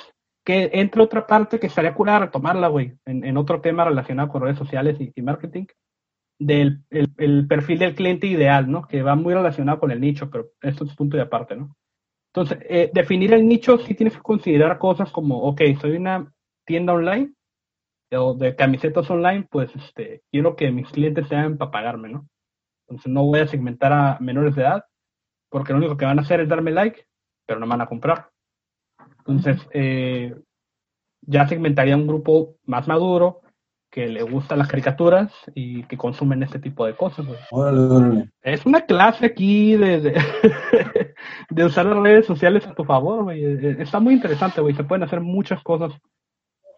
que entre otra parte que estaría curada retomarla, güey, en, otro tema relacionado con redes sociales y, marketing, del el, perfil del cliente ideal, ¿no? Que va muy relacionado con el nicho, pero esto es punto de aparte, ¿no? Entonces, eh, definir el nicho sí tienes que considerar cosas como, ok, soy una tienda online o de camisetas online, pues este, quiero que mis clientes sean para pagarme, ¿no? Entonces no voy a segmentar a menores de edad, porque lo único que van a hacer es darme like, pero no van a comprar. Entonces, eh, ya segmentaría un grupo más maduro que le gustan las caricaturas y que consumen este tipo de cosas. Es una clase aquí de, de, usar las redes sociales a tu favor, güey. Eh, está muy interesante, güey. Se pueden hacer muchas cosas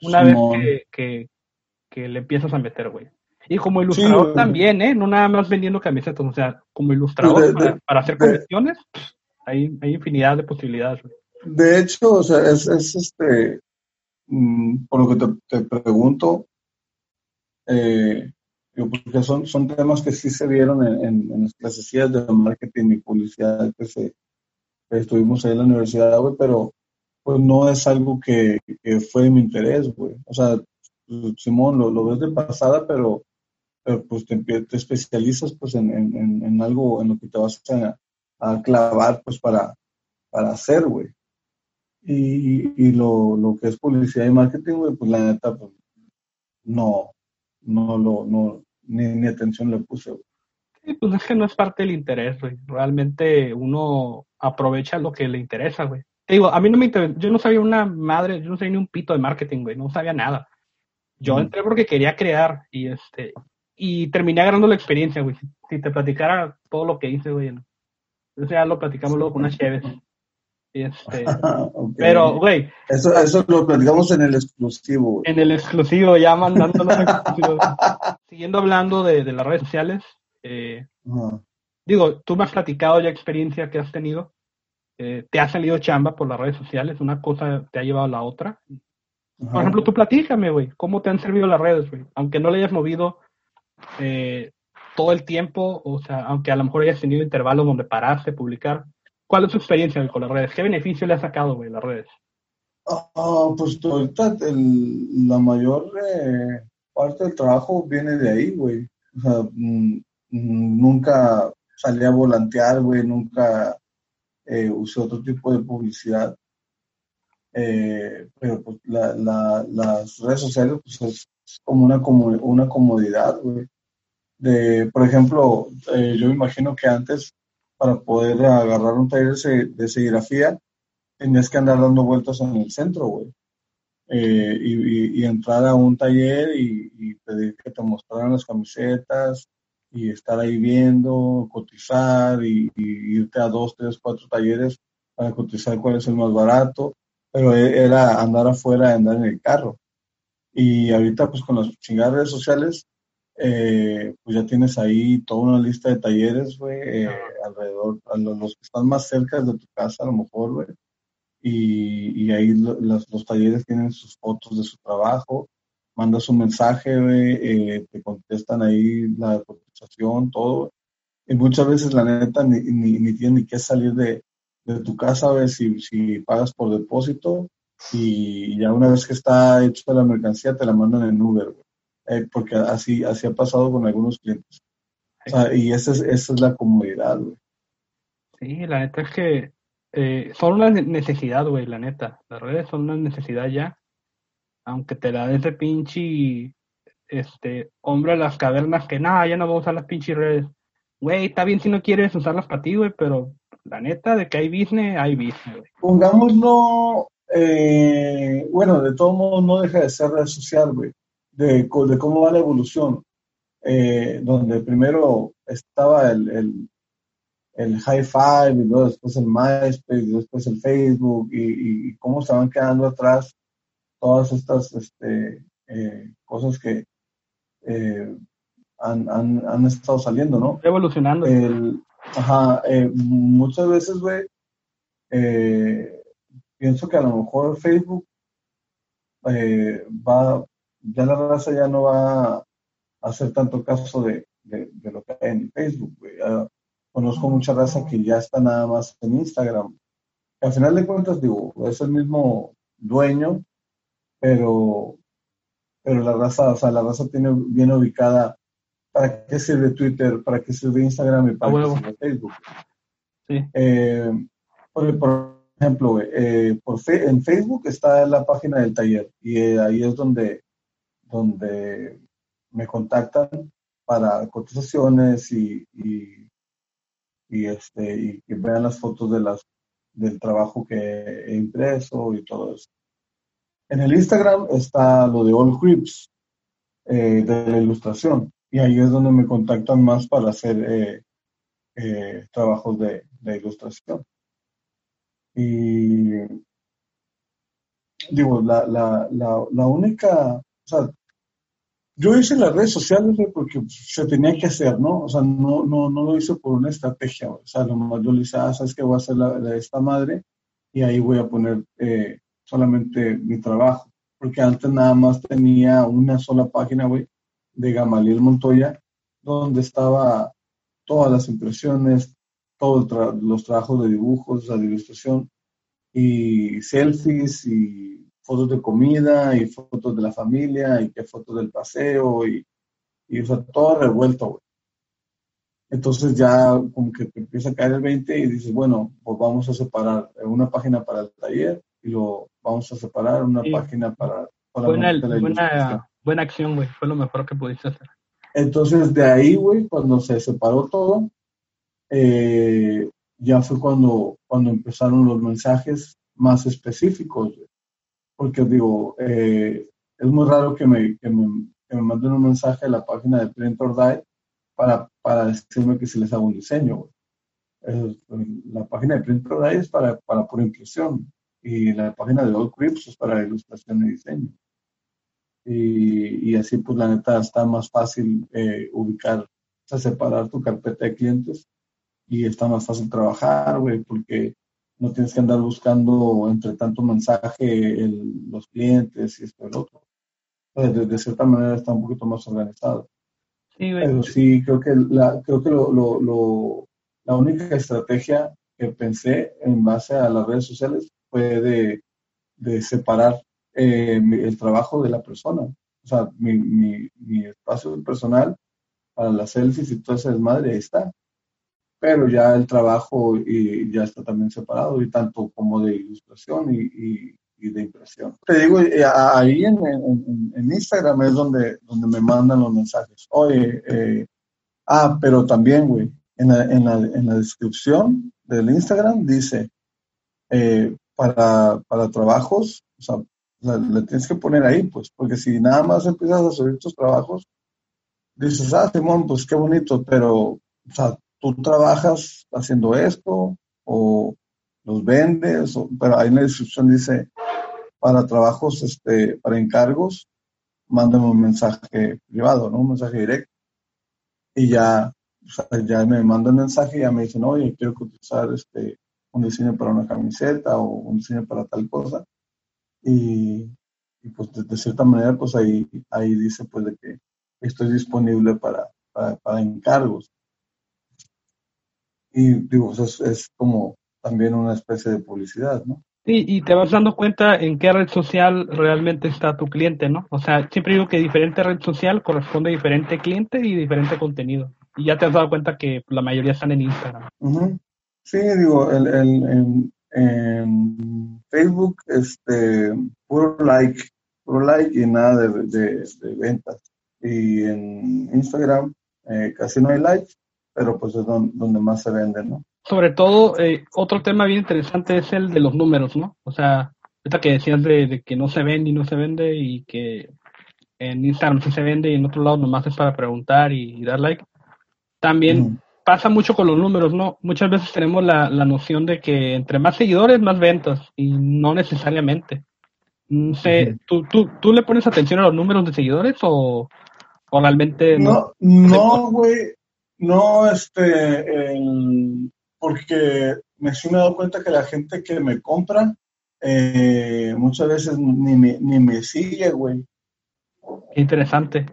una vez que, que, le empiezas a meter, güey. Y como ilustrador también, ¿eh? No nada más vendiendo camisetas, o sea, como ilustrador para, hacer colecciones, hay, hay infinidad de posibilidades, güey. De hecho, o sea, es, es este, mm, por lo que te, pregunto, eh, porque son, son temas que sí se vieron en, en, las clases de marketing y publicidad que, estuvimos ahí en la universidad, güey, pero pues no es algo que, fue de mi interés, güey. O sea, Simón, lo, ves de pasada, pero, pues te, te, especializas pues en, en, algo en lo que te vas a, a clavar pues para, para hacer, güey. Y, y lo, lo, que es publicidad y marketing, pues la neta, pues no, no lo, no, ni, ni atención le puse, Sí, pues es que no es parte del interés, güey. Realmente uno aprovecha lo que le interesa, güey. Te digo, a mí no me interesa, yo no sabía una madre, yo no sabía ni un pito de marketing, güey, no sabía nada. Yo entré porque quería crear y este, y terminé agarrando la experiencia, güey. Si, te platicara todo lo que hice, güey. O sea, lo platicamos luego con unas cheves. Este, Pero, güey. Eso, eso lo platicamos en el exclusivo. En el exclusivo, ya mandándolo. Siguiendo hablando de, las redes sociales, eh, digo, tú me has platicado ya experiencia que has tenido. Eh, te ha salido chamba por las redes sociales, una cosa te ha llevado a la otra. Por ejemplo, tú platícame, güey, ¿cómo te han servido las redes, güey? Aunque no le hayas movido eh, todo el tiempo, o sea, aunque a lo mejor hayas tenido intervalos donde paraste, publicar, ¿Cuál es su experiencia con las redes? ¿Qué beneficio le ha sacado, güey, las redes? Ah, pues ahorita la mayor eh, parte del trabajo viene de ahí, güey. O sea, mm, mm, nunca salí a volantear, güey, nunca eh, usé otro tipo de publicidad. Eh, pero pues, las redes sociales pues, es como una, una comodidad, güey. De, por ejemplo, yo me imagino que antes, para poder agarrar un taller de serigrafía, tenías que andar dando vueltas en el centro, güey. Eh, y, entrar a un taller y, pedir que te mostraran las camisetas y estar ahí viendo, cotizar y, irte a dos, tres, cuatro talleres para cotizar cuál es el más barato, pero e, era andar afuera, andar en el carro. Y ahorita pues con las chingadas redes sociales, eh, pues ya tienes ahí toda una lista de talleres, güey, eh, alrededor, a los, que están más cerca de tu casa a lo mejor, güey, y, ahí los, talleres tienen sus fotos de su trabajo, mandas un mensaje, eh, te contestan ahí la contestación, todo. Y muchas veces, la neta, ni, ni, ni tienes ni que salir de, tu casa, ver si, si pagas por depósito. Y ya una vez que está hecha la mercancía te la mandan en Uber, eh, porque así, así ha pasado con algunos clientes. y esa es, esa es la comodidad, güey. Sí, la neta es que eh, son una necesidad, güey, la neta. Las redes son una necesidad ya. Aunque te la des de pinche este, hombre a las cavernas que nada, ya no voy a usar las pinches redes. Güey, está bien si no quieres usarlas para ti, güey, pero la neta de que hay business, hay business, güey. Pongámoslo, eh, bueno, de todos modos no deja de ser red social, güey, de, de cómo va la evolución. Eh, donde primero estaba el, el High Five, y luego después el MySpace, y después el Facebook, y, cómo se van quedando atrás todas estas este, eh, cosas que eh, han, han, han, estado saliendo, ¿no? Evolucionando. ajá, eh, muchas veces, güey, pienso que a lo mejor Facebook va, ya la raza ya no va a hacer tanto caso de, de, lo que hay en Facebook, güey. Conozco mucha raza que ya está nada más en Instagram. Al final de cuentas, digo, es el mismo dueño, pero, pero la raza, o sea, la raza tiene bien ubicada para qué sirve Twitter, para qué sirve Instagram y para qué sirve Facebook. Sí. Eh, por, ejemplo, eh, por en Facebook está la página del taller y eh, ahí es donde, donde me contactan para cotizaciones y, y, este, y que vean las fotos de las, del trabajo que he impreso y todo eso. En el Instagram está lo de All Crips, eh, de la ilustración, y ahí es donde me contactan más para hacer eh, eh, trabajos de, de, ilustración. Y digo, la, la, la, única, yo hice las redes sociales porque se tenía que hacer, ¿no? O sea, no, no, no lo hice por una estrategia, o sea, lo más yo le hice, ah, ¿sabes qué? Voy a hacer la, de esta madre y ahí voy a poner eh, solamente mi trabajo, porque antes nada más tenía una sola página, güey, de Gamaliel Montoya, donde estaba todas las impresiones, todos los trabajos de dibujos, de ilustración y selfies y fotos de comida y fotos de la familia y que fotos del paseo y, y o sea, todo revuelto, güey. Entonces ya como que te empieza a caer el 20 y dices, bueno, pues vamos a separar una página para el taller y lo vamos a separar una página para... para buena, buena, buena acción, güey. Fue lo mejor que pudiste hacer. Entonces de ahí, güey, cuando se separó todo, eh, ya fue cuando, cuando empezaron los mensajes más específicos. Güey porque digo, eh, es muy raro que me, que me, manden un mensaje a la página de Print or Die para, para decirme que si les hago un diseño. la página de Print or Die es para, para pura impresión y la página de Old Crips es para ilustración y diseño. Y, y, así pues la neta está más fácil eh, ubicar, o sea, separar tu carpeta de clientes y está más fácil trabajar, güey, porque no tienes que andar buscando entre tanto mensaje los clientes y esto y lo otro. de, cierta manera está un poquito más organizado. Sí, Pero sí, creo que, la, creo que lo, lo, la única estrategia que pensé en base a las redes sociales fue de, de separar eh, el trabajo de la persona. O sea, mi, mi, mi espacio personal para las selfies y todo ese desmadre, ahí está pero ya el trabajo y ya está también separado, y tanto como de ilustración y, de impresión. Te digo, eh, ahí en, en, Instagram es donde, donde me mandan los mensajes. Oye, eh, ah, pero también, güey, en la, en, la, en la descripción del Instagram dice, eh, para, para trabajos, o sea, le tienes que poner ahí, pues, porque si nada más empiezas a subir tus trabajos, dices, ah, Simón, pues qué bonito, pero, o sea, tú trabajas haciendo esto o los vendes, pero ahí en la descripción dice, para trabajos, este, para encargos, mándame un mensaje privado, ¿no? Un mensaje directo. Y ya, ya me mandan mensaje y ya me dicen, oye, quiero utilizar este, un diseño para una camiseta o un diseño para tal cosa. Y, pues de, cierta manera, pues ahí, ahí dice pues de que estoy disponible para, para, encargos. Y digo, pues es, como también una especie de publicidad, ¿no? Sí, y te vas dando cuenta en qué red social realmente está tu cliente, ¿no? O sea, siempre digo que diferente red social corresponde a diferente cliente y diferente contenido. Y ya te has dado cuenta que la mayoría están en Instagram. Sí, digo, el, el, en, Facebook, este, puro like, puro like y nada de, de, ventas. Y en Instagram eh, casi no hay likes, pero pues es donde, más se vende, ¿no? Sobre todo, eh, otro tema bien interesante es el de los números, ¿no? O sea, esta que decías de, que no se vende y no se vende y que en Instagram sí se vende y en otro lado nomás es para preguntar y, dar like. También pasa mucho con los números, ¿no? Muchas veces tenemos la, noción de que entre más seguidores, más ventas, y no necesariamente. No sé, ¿tú, tú, ¿tú le pones atención a los números de seguidores o, realmente no? No, güey, no, este, porque me sí me he dado cuenta que la gente que me compra eh, muchas veces ni me, ni me sigue, güey. interesante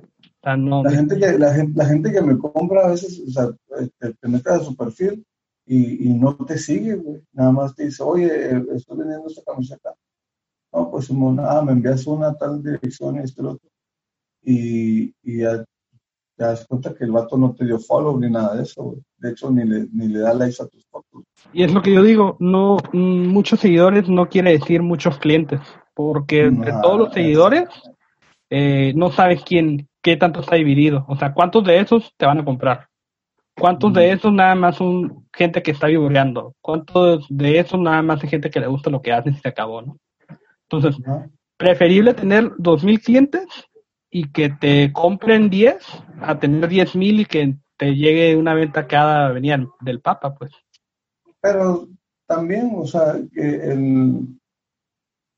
la, gente que, la, gente, la gente que me compra a veces, o sea, te, te metes a su perfil y, y, no te sigue, güey. Nada más te dice, oye, estoy vendiendo esta camiseta. No, pues nada, me envías una tal dirección y este otro. Y, y ya te das cuenta que el vato no te dio follow ni nada de eso, güey. De hecho, ni le, ni le da likes a tus fotos. Y es lo que yo digo, no, mm, muchos seguidores no quiere decir muchos clientes, porque entre todos los seguidores eh, no sabes quién, qué tanto está dividido. O sea, ¿cuántos de esos te van a comprar? ¿Cuántos de esos nada más son gente que está vivoreando? ¿Cuántos de esos nada más es gente que le gusta lo que haces y se acabó, no? Entonces, preferible tener dos mil clientes y que te compren 10 a tener diez mil y que te llegue una venta cada venía del Papa, pues. Pero también, o sea, que el,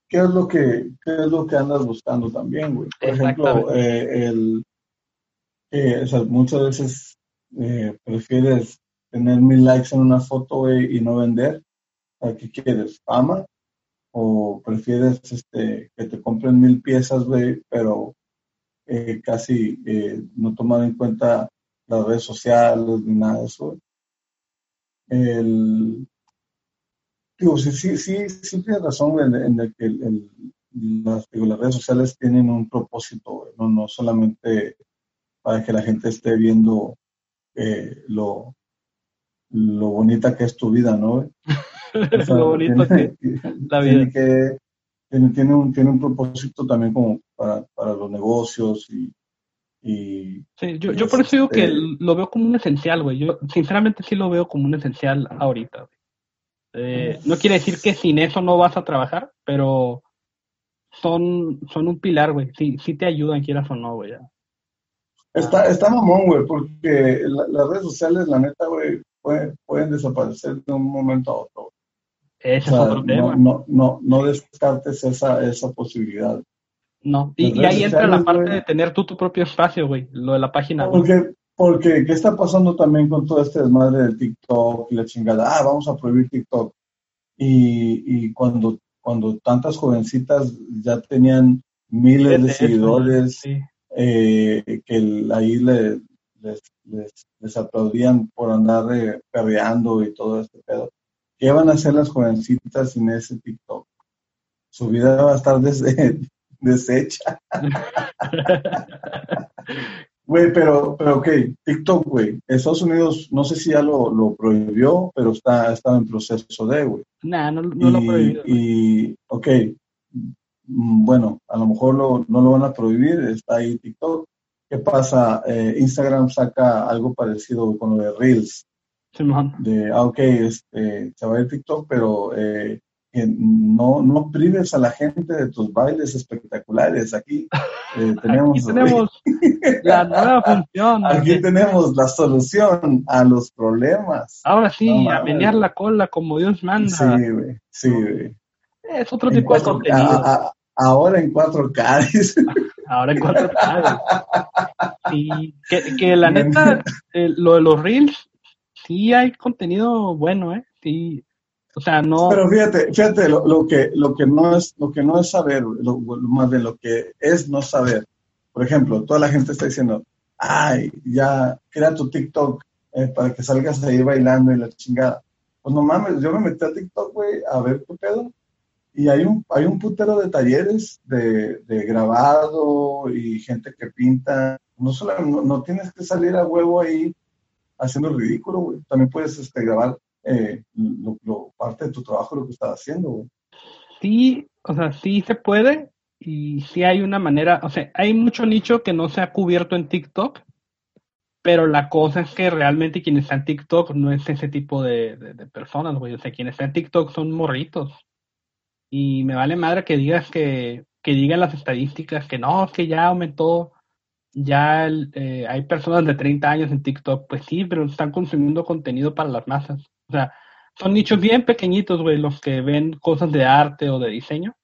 ¿qué es lo que, qué es lo que andas buscando también, güey? Por ejemplo, eh, el, eh, o sea, muchas veces eh, prefieres tener mil likes en una foto, güey, y no vender. ¿Qué quieres? ¿Fama? ¿O prefieres este, que te compren mil piezas, güey, pero casi no tomar en cuenta las redes sociales ni nada de eso? El, Digo, sí, sí, sí, sí tienes razón en, el que las, redes sociales tienen un propósito, no, no solamente para que la gente esté viendo eh, lo, lo bonita que es tu vida, ¿no? lo bonito que la vida. Tiene, tiene, un, tiene un propósito también como para, para los negocios y, y sí, yo, yo por eso digo que este lo veo como un esencial, güey. Yo sinceramente sí lo veo como un esencial ahorita. Eh, no quiere decir que sin eso no vas a trabajar, pero son, son un pilar, güey. Sí, sí te ayudan, quieras o no, güey. Está, está mamón, güey, porque las redes sociales, la neta, güey, pueden, desaparecer de un momento a otro. Ese es otro tema. No, no, no, descartes esa, esa posibilidad. No, y, ahí entra la parte de tener tú tu propio espacio, güey, lo de la página. Porque, porque, ¿qué está pasando también con todo este desmadre de TikTok y la chingada? Ah, vamos a prohibir TikTok. Y, y cuando, cuando tantas jovencitas ya tenían miles de seguidores, eh, que ahí les, les, aplaudían por andar eh, perreando y todo este pedo. ¿Qué van a hacer las jovencitas sin ese TikTok? Su vida va a estar deshecha. Güey, pero, pero ok, TikTok, güey. Estados Unidos, no sé si ya lo, lo prohibió, pero está, está en proceso de, güey. Nah, no, no lo prohibió. Y, ok, mm, bueno, a lo mejor no lo van a prohibir, está ahí TikTok. ¿Qué pasa? Eh, Instagram saca algo parecido con lo de Reels. De, ah, ok, este, se va a ir TikTok, pero eh, no, no prives a la gente de tus bailes espectaculares. Aquí eh, tenemos, la nueva función. Aquí tenemos la solución a los problemas. Ahora sí, a menear la cola como Dios manda. Sí, güey. Sí, güey. Es otro tipo de contenido. ahora en 4K. ahora en 4K. Sí, que, que la neta, lo de los Reels, sí hay contenido bueno, ¿eh? Sí, o sea, no. Pero fíjate, fíjate lo, que, lo que no es, lo que no es saber, lo, más bien lo que es no saber. Por ejemplo, toda la gente está diciendo, ay, ya crea tu TikTok eh, para que salgas ahí bailando y la chingada. Pues no mames, yo me metí a TikTok, güey, a ver qué pedo. Y hay un, hay un putero de talleres de, de grabado y gente que pinta. No, solo, no, tienes que salir a huevo ahí haciendo ridículo, güey. También puedes este, grabar eh, parte de tu trabajo, lo que estás haciendo. Sí, o sea, sí se puede y sí hay una manera, o sea, hay mucho nicho que no se ha cubierto en TikTok, pero la cosa es que realmente quien está en TikTok no es ese tipo de, personas, güey. O sea, quienes están en TikTok son morritos. Y me vale madre que digas que, que digan las estadísticas que no, es que ya aumentó, ya eh, hay personas de 30 años en TikTok. Pues sí, pero están consumiendo contenido para las masas. O sea, son nichos bien pequeñitos, güey, los que ven cosas de arte o de diseño.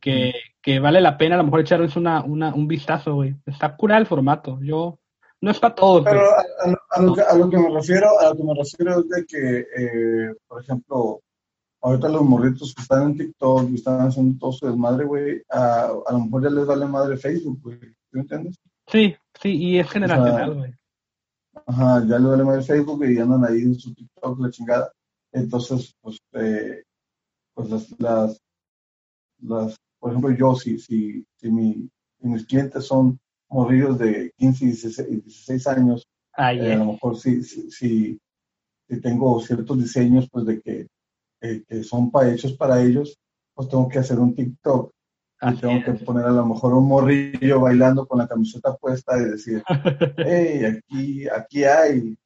Que, que vale la pena a lo mejor echarles una, una, un vistazo, güey. Está cura el formato. Yo, no es para todos. Pero a, lo que, a, lo que, me refiero, a lo que me refiero es de que, eh, por ejemplo, ahorita los morritos que están en TikTok y están haciendo todo su desmadre, güey, a, a, lo mejor ya les vale madre Facebook, güey. ¿Me entiendes? Sí, sí, y es generacional, güey. Ajá, ya le vale Facebook y andan ahí en su TikTok, la chingada. Entonces, pues, eh, pues las, las, las, por ejemplo, yo, si, si, si, mi, mis clientes son morrillos de 15 y 16, años, eh, a lo mejor si, si, si, tengo ciertos diseños, pues de que, eh, que son para, hechos para ellos, pues tengo que hacer un TikTok y tengo que poner a lo mejor un morrillo bailando con la camiseta puesta y decir, hey, aquí, aquí hay.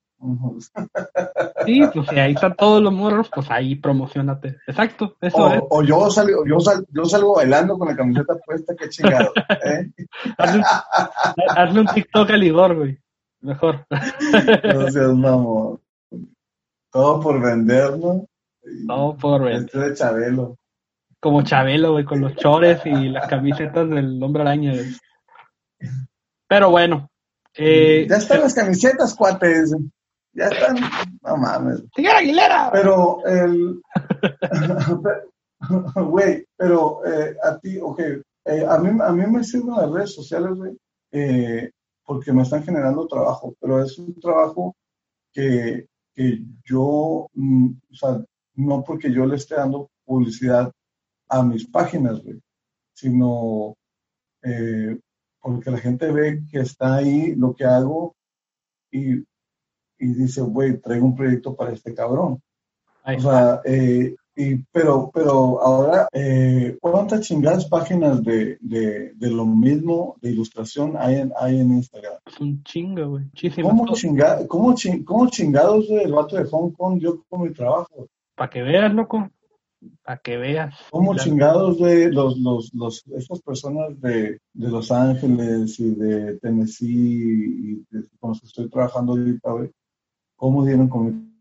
Sí, pues si ahí están todos los morros, pues ahí promocionate. Exacto, eso o, es. O yo salgo, yo, yo salgo bailando con la camiseta puesta, qué chingado. ¿eh? hazle, un, TikTok al Igor, güey. Mejor. Gracias, mamón. Todo por vender, ¿no? Todo por vender. Este de Chabelo como Chabelo, güey, con los chores y las camisetas del hombre araña. Pero bueno. Eh, ya están las camisetas, cuates. Ya están. No mames. Señora Aguilera. Pero el. Güey, pero eh, a ti, ok. Eh, a, mí, a mí me sirven las redes sociales, güey, porque me están generando trabajo, pero es un trabajo que, que yo, mm, o sea, no porque yo le esté dando publicidad a mis páginas, güey, sino eh, porque la gente ve que está ahí lo que hago y, y dice, güey, traigo un proyecto para este cabrón. o sea, eh, y, pero, pero ahora, eh, ¿cuántas chingadas páginas de, de, de, lo mismo de ilustración hay en, hay en Instagram? Un chingo, güey. ¿Cómo, chinga, cómo, cómo chingados el vato de Hong Kong dio con mi trabajo? Para que veas, loco para que veas. ¿Cómo chingados de los, los, los, estas personas de, de, Los Ángeles y de Tennessee y con los que estoy trabajando ahorita, ¿Cómo dieron con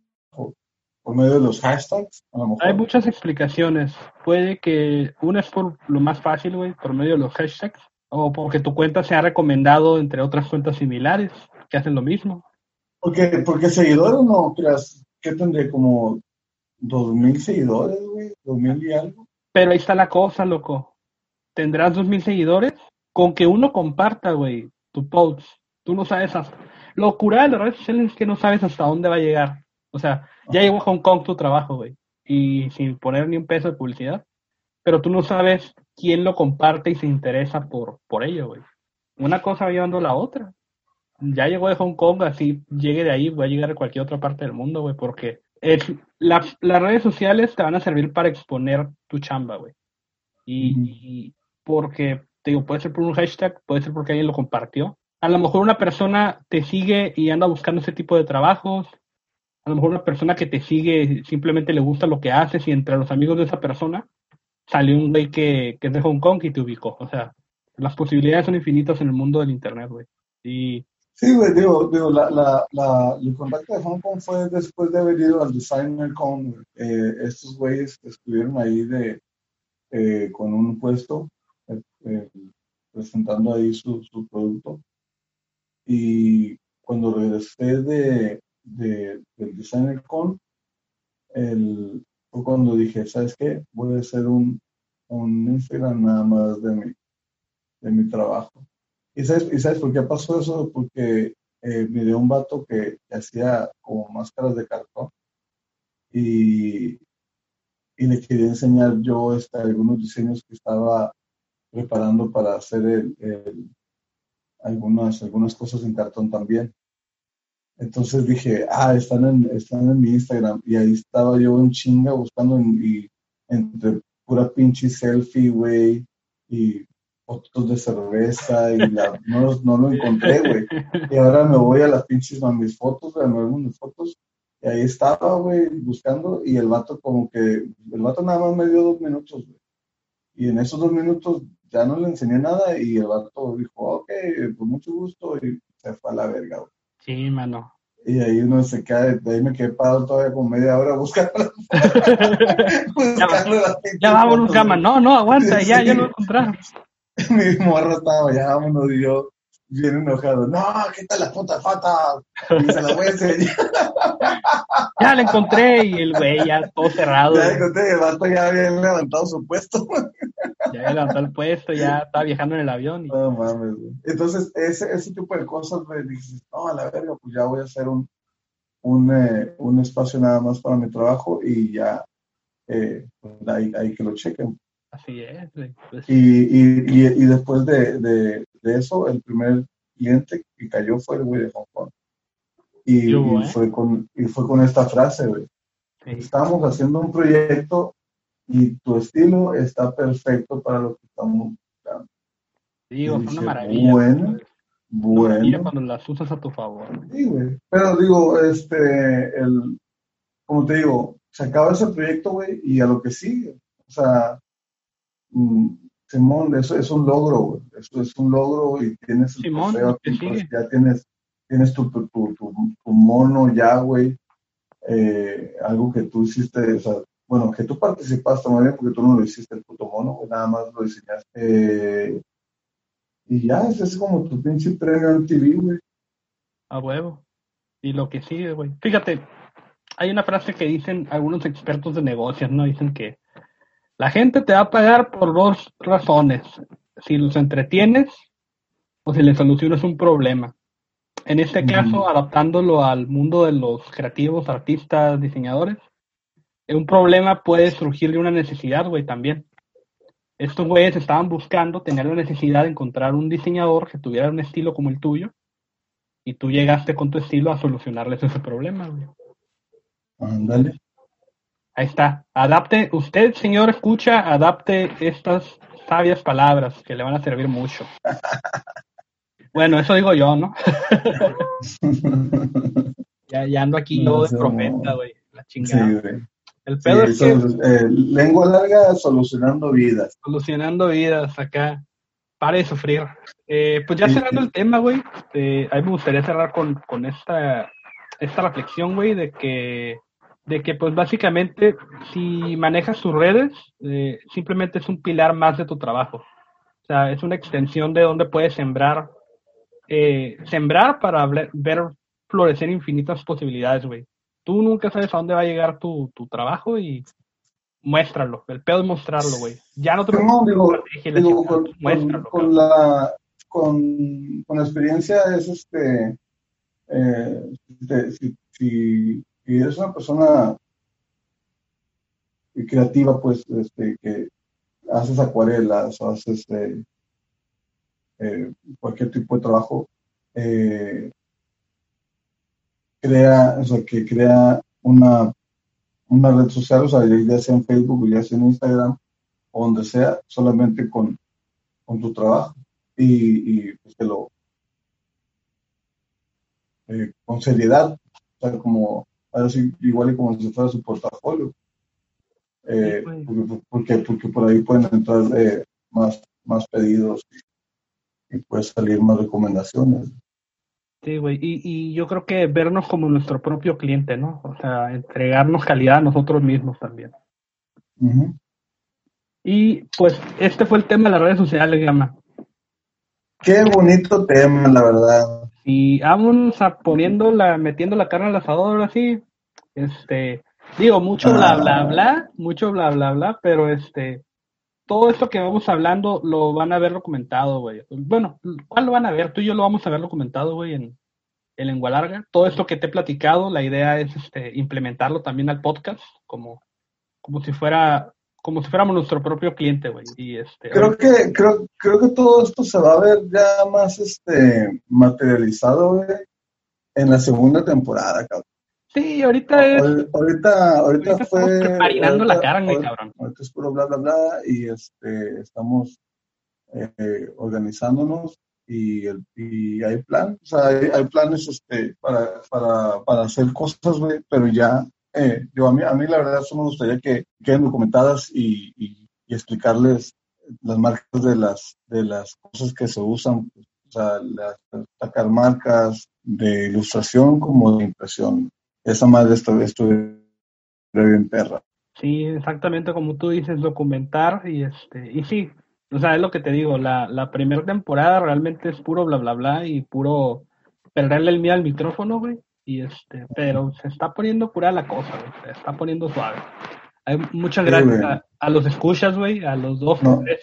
¿Por medio de los hashtags? Hay muchas explicaciones. Puede que una es por lo más fácil, güey, por medio de los hashtags. O porque tu cuenta se ha recomendado entre otras cuentas similares que hacen lo mismo. Porque, porque seguidores no creas que tendré como dos mil seguidores, güey, dos mil y algo. Pero ahí está la cosa, loco. Tendrás dos mil seguidores con que uno comparta, güey, tu post. Tú no sabes hasta... Lo de las redes sociales es que no sabes hasta dónde va a llegar. O sea, ya llegó a Hong Kong tu trabajo, güey. Y sin poner ni un peso de publicidad. Pero tú no sabes quién lo comparte y se interesa por, por ello, güey. Una cosa va llevando a la otra. Ya llegó de Hong Kong, así llegue de ahí, voy a llegar a cualquier otra parte del mundo, güey, porque las redes sociales te van a servir para exponer tu chamba, güey. Y, porque, te digo, puede ser por un hashtag, puede ser porque alguien lo compartió. A lo mejor una persona te sigue y anda buscando ese tipo de trabajos. A lo mejor una persona que te sigue simplemente le gusta lo que haces y entre los amigos de esa persona salió un güey que, que es de Hong Kong y te ubicó. O sea, las posibilidades son infinitas en el mundo del Internet, güey. Y Sí, güey, digo, digo la, la, la, el contacto de Hong Kong fue después de haber ido al Designer Con. Eh, estos güeyes estuvieron ahí de, eh, con un puesto, eh, presentando ahí su, su, producto. Y cuando regresé de, de, del Designer Con, el, fue cuando dije, ¿sabes qué? Voy a hacer un, un Instagram nada más de mi, de mi trabajo. ¿Y sabes, sabes por qué pasó eso? Porque eh, miré un vato que, hacía como máscaras de cartón y, y le quería enseñar yo este, algunos diseños que estaba preparando para hacer el, algunas, algunas cosas en cartón también. Entonces dije, ah, están en, están en mi Instagram. Y ahí estaba yo en chinga buscando y, entre pura pinche selfie, güey, y fotos de cerveza y la, no, no, lo encontré, güey. Y ahora me voy a las pinches, a mis fotos, a mis fotos, y ahí estaba, güey, buscando, y el vato como que, el vato nada más me dio dos minutos, güey. Y en esos dos minutos ya no le enseñé nada, y el vato dijo, ok, pues mucho gusto, y se fue a la verga, güey. Sí, mano. Y ahí uno se queda, de ahí me quedé parado todavía como media hora buscando, buscando ya, ya vámonos, cama. No, no, aguanta, ya, ya lo encontraron. mi morro estaba ya, vámonos, y yo bien enojado. No, ¿qué tal la puta fata? Y se la voy a enseñar. ya la encontré y el güey ya todo cerrado. Ya encontré, el vato ya había levantado su puesto. ya había levantado el puesto, ya estaba viajando en el avión. Y... No mames, güey. Entonces, ese, ese tipo de cosas, me dices, no, a la verga, pues ya voy a hacer un, un, eh, un espacio nada más para mi trabajo y ya, eh, pues ahí, ahí que lo chequen. Así es. Pues y, y, y, después de, de, de, eso, el primer cliente que cayó fue el güey de Hong Kong. Y, y, fue con, y fue con esta frase, güey. Estamos haciendo un proyecto y tu estilo está perfecto para lo que estamos buscando. Digo, es una maravilla. Bueno, bueno. cuando las usas a tu favor. Sí, güey. Pero digo, este, el, como te digo, se acaba ese proyecto, güey, y a lo que sigue. O sea, Simón, eso es un logro. Eso es un logro y tienes el Simón, pues, ya tienes, tienes tu, tu, tu, tu mono ya, güey. Eh, algo que tú hiciste, o sea, bueno, que tú participaste muy bien porque tú no lo hiciste el puto mono, güey, nada más lo diseñaste. Eh, y ya, ese es como tu pinche premio en TV, güey. A huevo. Y lo que sigue, güey. Fíjate, hay una frase que dicen algunos expertos de negocios, ¿no? Dicen que la gente te va a pagar por dos razones. Si los entretienes o si le solucionas un problema. En este caso, adaptándolo al mundo de los creativos, artistas, diseñadores, un problema puede surgir de una necesidad, güey, también. Estos güeyes estaban buscando tener la necesidad de encontrar un diseñador que tuviera un estilo como el tuyo y tú llegaste con tu estilo a solucionarles ese problema, güey. Ándale. Ahí está. Adapte, usted, señor, escucha, adapte estas sabias palabras que le van a servir mucho. Bueno, eso digo yo, ¿no? ya, ando aquí no, de profeta, güey. La chingada. Sí, güey. El pedo es que. Eh, lengua larga solucionando vidas. Solucionando vidas acá. Pare de sufrir. Eh, pues ya cerrando el tema, güey. Eh, a mí me gustaría cerrar con, con esta, esta reflexión, güey, de que de que pues básicamente si manejas tus redes, eh, simplemente es un pilar más de tu trabajo. O sea, es una extensión de donde puedes sembrar, eh, sembrar para ver florecer infinitas posibilidades, güey. Tú nunca sabes a dónde va a llegar tu, tu trabajo y muéstralo. El pedo es mostrarlo, güey. Ya no te no, digo, digo, con, muéstralo. Con, la, con, con, la experiencia es este, eh, si, si y eres una persona creativa, pues, este, que haces acuarelas o haces este, eh, cualquier tipo de trabajo, eh, crea, o sea, que crea una, una red social, o sea, ya sea en Facebook ya sea en Instagram, o donde sea, solamente con, con tu trabajo y, y pues, que lo eh, con seriedad, o sea, como así, igual y como si fuera su portafolio. Eh, porque, porque, por ahí pueden entrar eh, más, más pedidos y, y puede salir más recomendaciones. Sí, güey, y, y yo creo que vernos como nuestro propio cliente, ¿no? O sea, entregarnos calidad a nosotros mismos también. Y pues este fue el tema de las redes sociales, Gama. Qué bonito tema, la verdad. Y vamos a poniendo la, metiendo la carne al asador así, este, digo, mucho bla bla Ah. bla, mucho bla bla bla, pero este, todo esto que vamos hablando lo van a ver documentado, güey. Bueno, ¿cuál lo van a ver? Tú y yo lo vamos a ver documentado, güey, en en lengua larga. Todo esto que te he platicado, la idea es este, implementarlo también al podcast, como, como si fuera, como si fuéramos nuestro propio cliente, güey. Y este, Creo que, creo, creo que todo esto se va a ver ya más este materializado güey, en la segunda temporada, cabrón. sí, ahorita es, Ahor- Ahorita, ahorita, ahorita fue. marinando la carne, ahorita- cabrón. Ahorita es puro bla, bla, bla, y este, estamos eh, organizándonos y, el, y hay plan, o sea, hay, hay planes este, para, para, para hacer cosas, güey, pero ya, eh, yo a mí, a mí la verdad eso me gustaría que queden documentadas y, y, explicarles las marcas de las, de las cosas que se usan, o sea, las, sacar marcas de ilustración como de impresión. Esa madre estuve bien perra. Sí, exactamente como tú dices, documentar y este, y sí, o sea, es lo que te digo, la, la primera temporada realmente es puro bla bla bla y puro perderle el miedo al micrófono, güey, y este, pero se está poniendo pura la cosa, güey, se está poniendo suave. Hay muchas Sí, gracias a, a los escuchas, güey, a los dos, No. tres.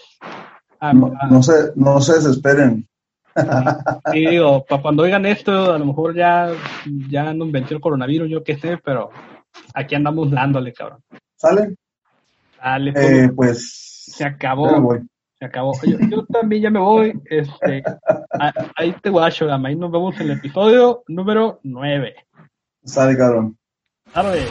A- No, a- no, se, no se desesperen. Sí, digo, para cuando oigan esto, a lo mejor ya, ya nos venció el coronavirus, yo qué sé, pero aquí andamos dándole, cabrón. ¿Sale? Dale, Eh, pues. se acabó. Se acabó. Yo, yo también ya me voy. Este, a- ahí te guacho, Gama. Ahí nos vemos en el episodio número 9. Sale, cabrón. Tarde.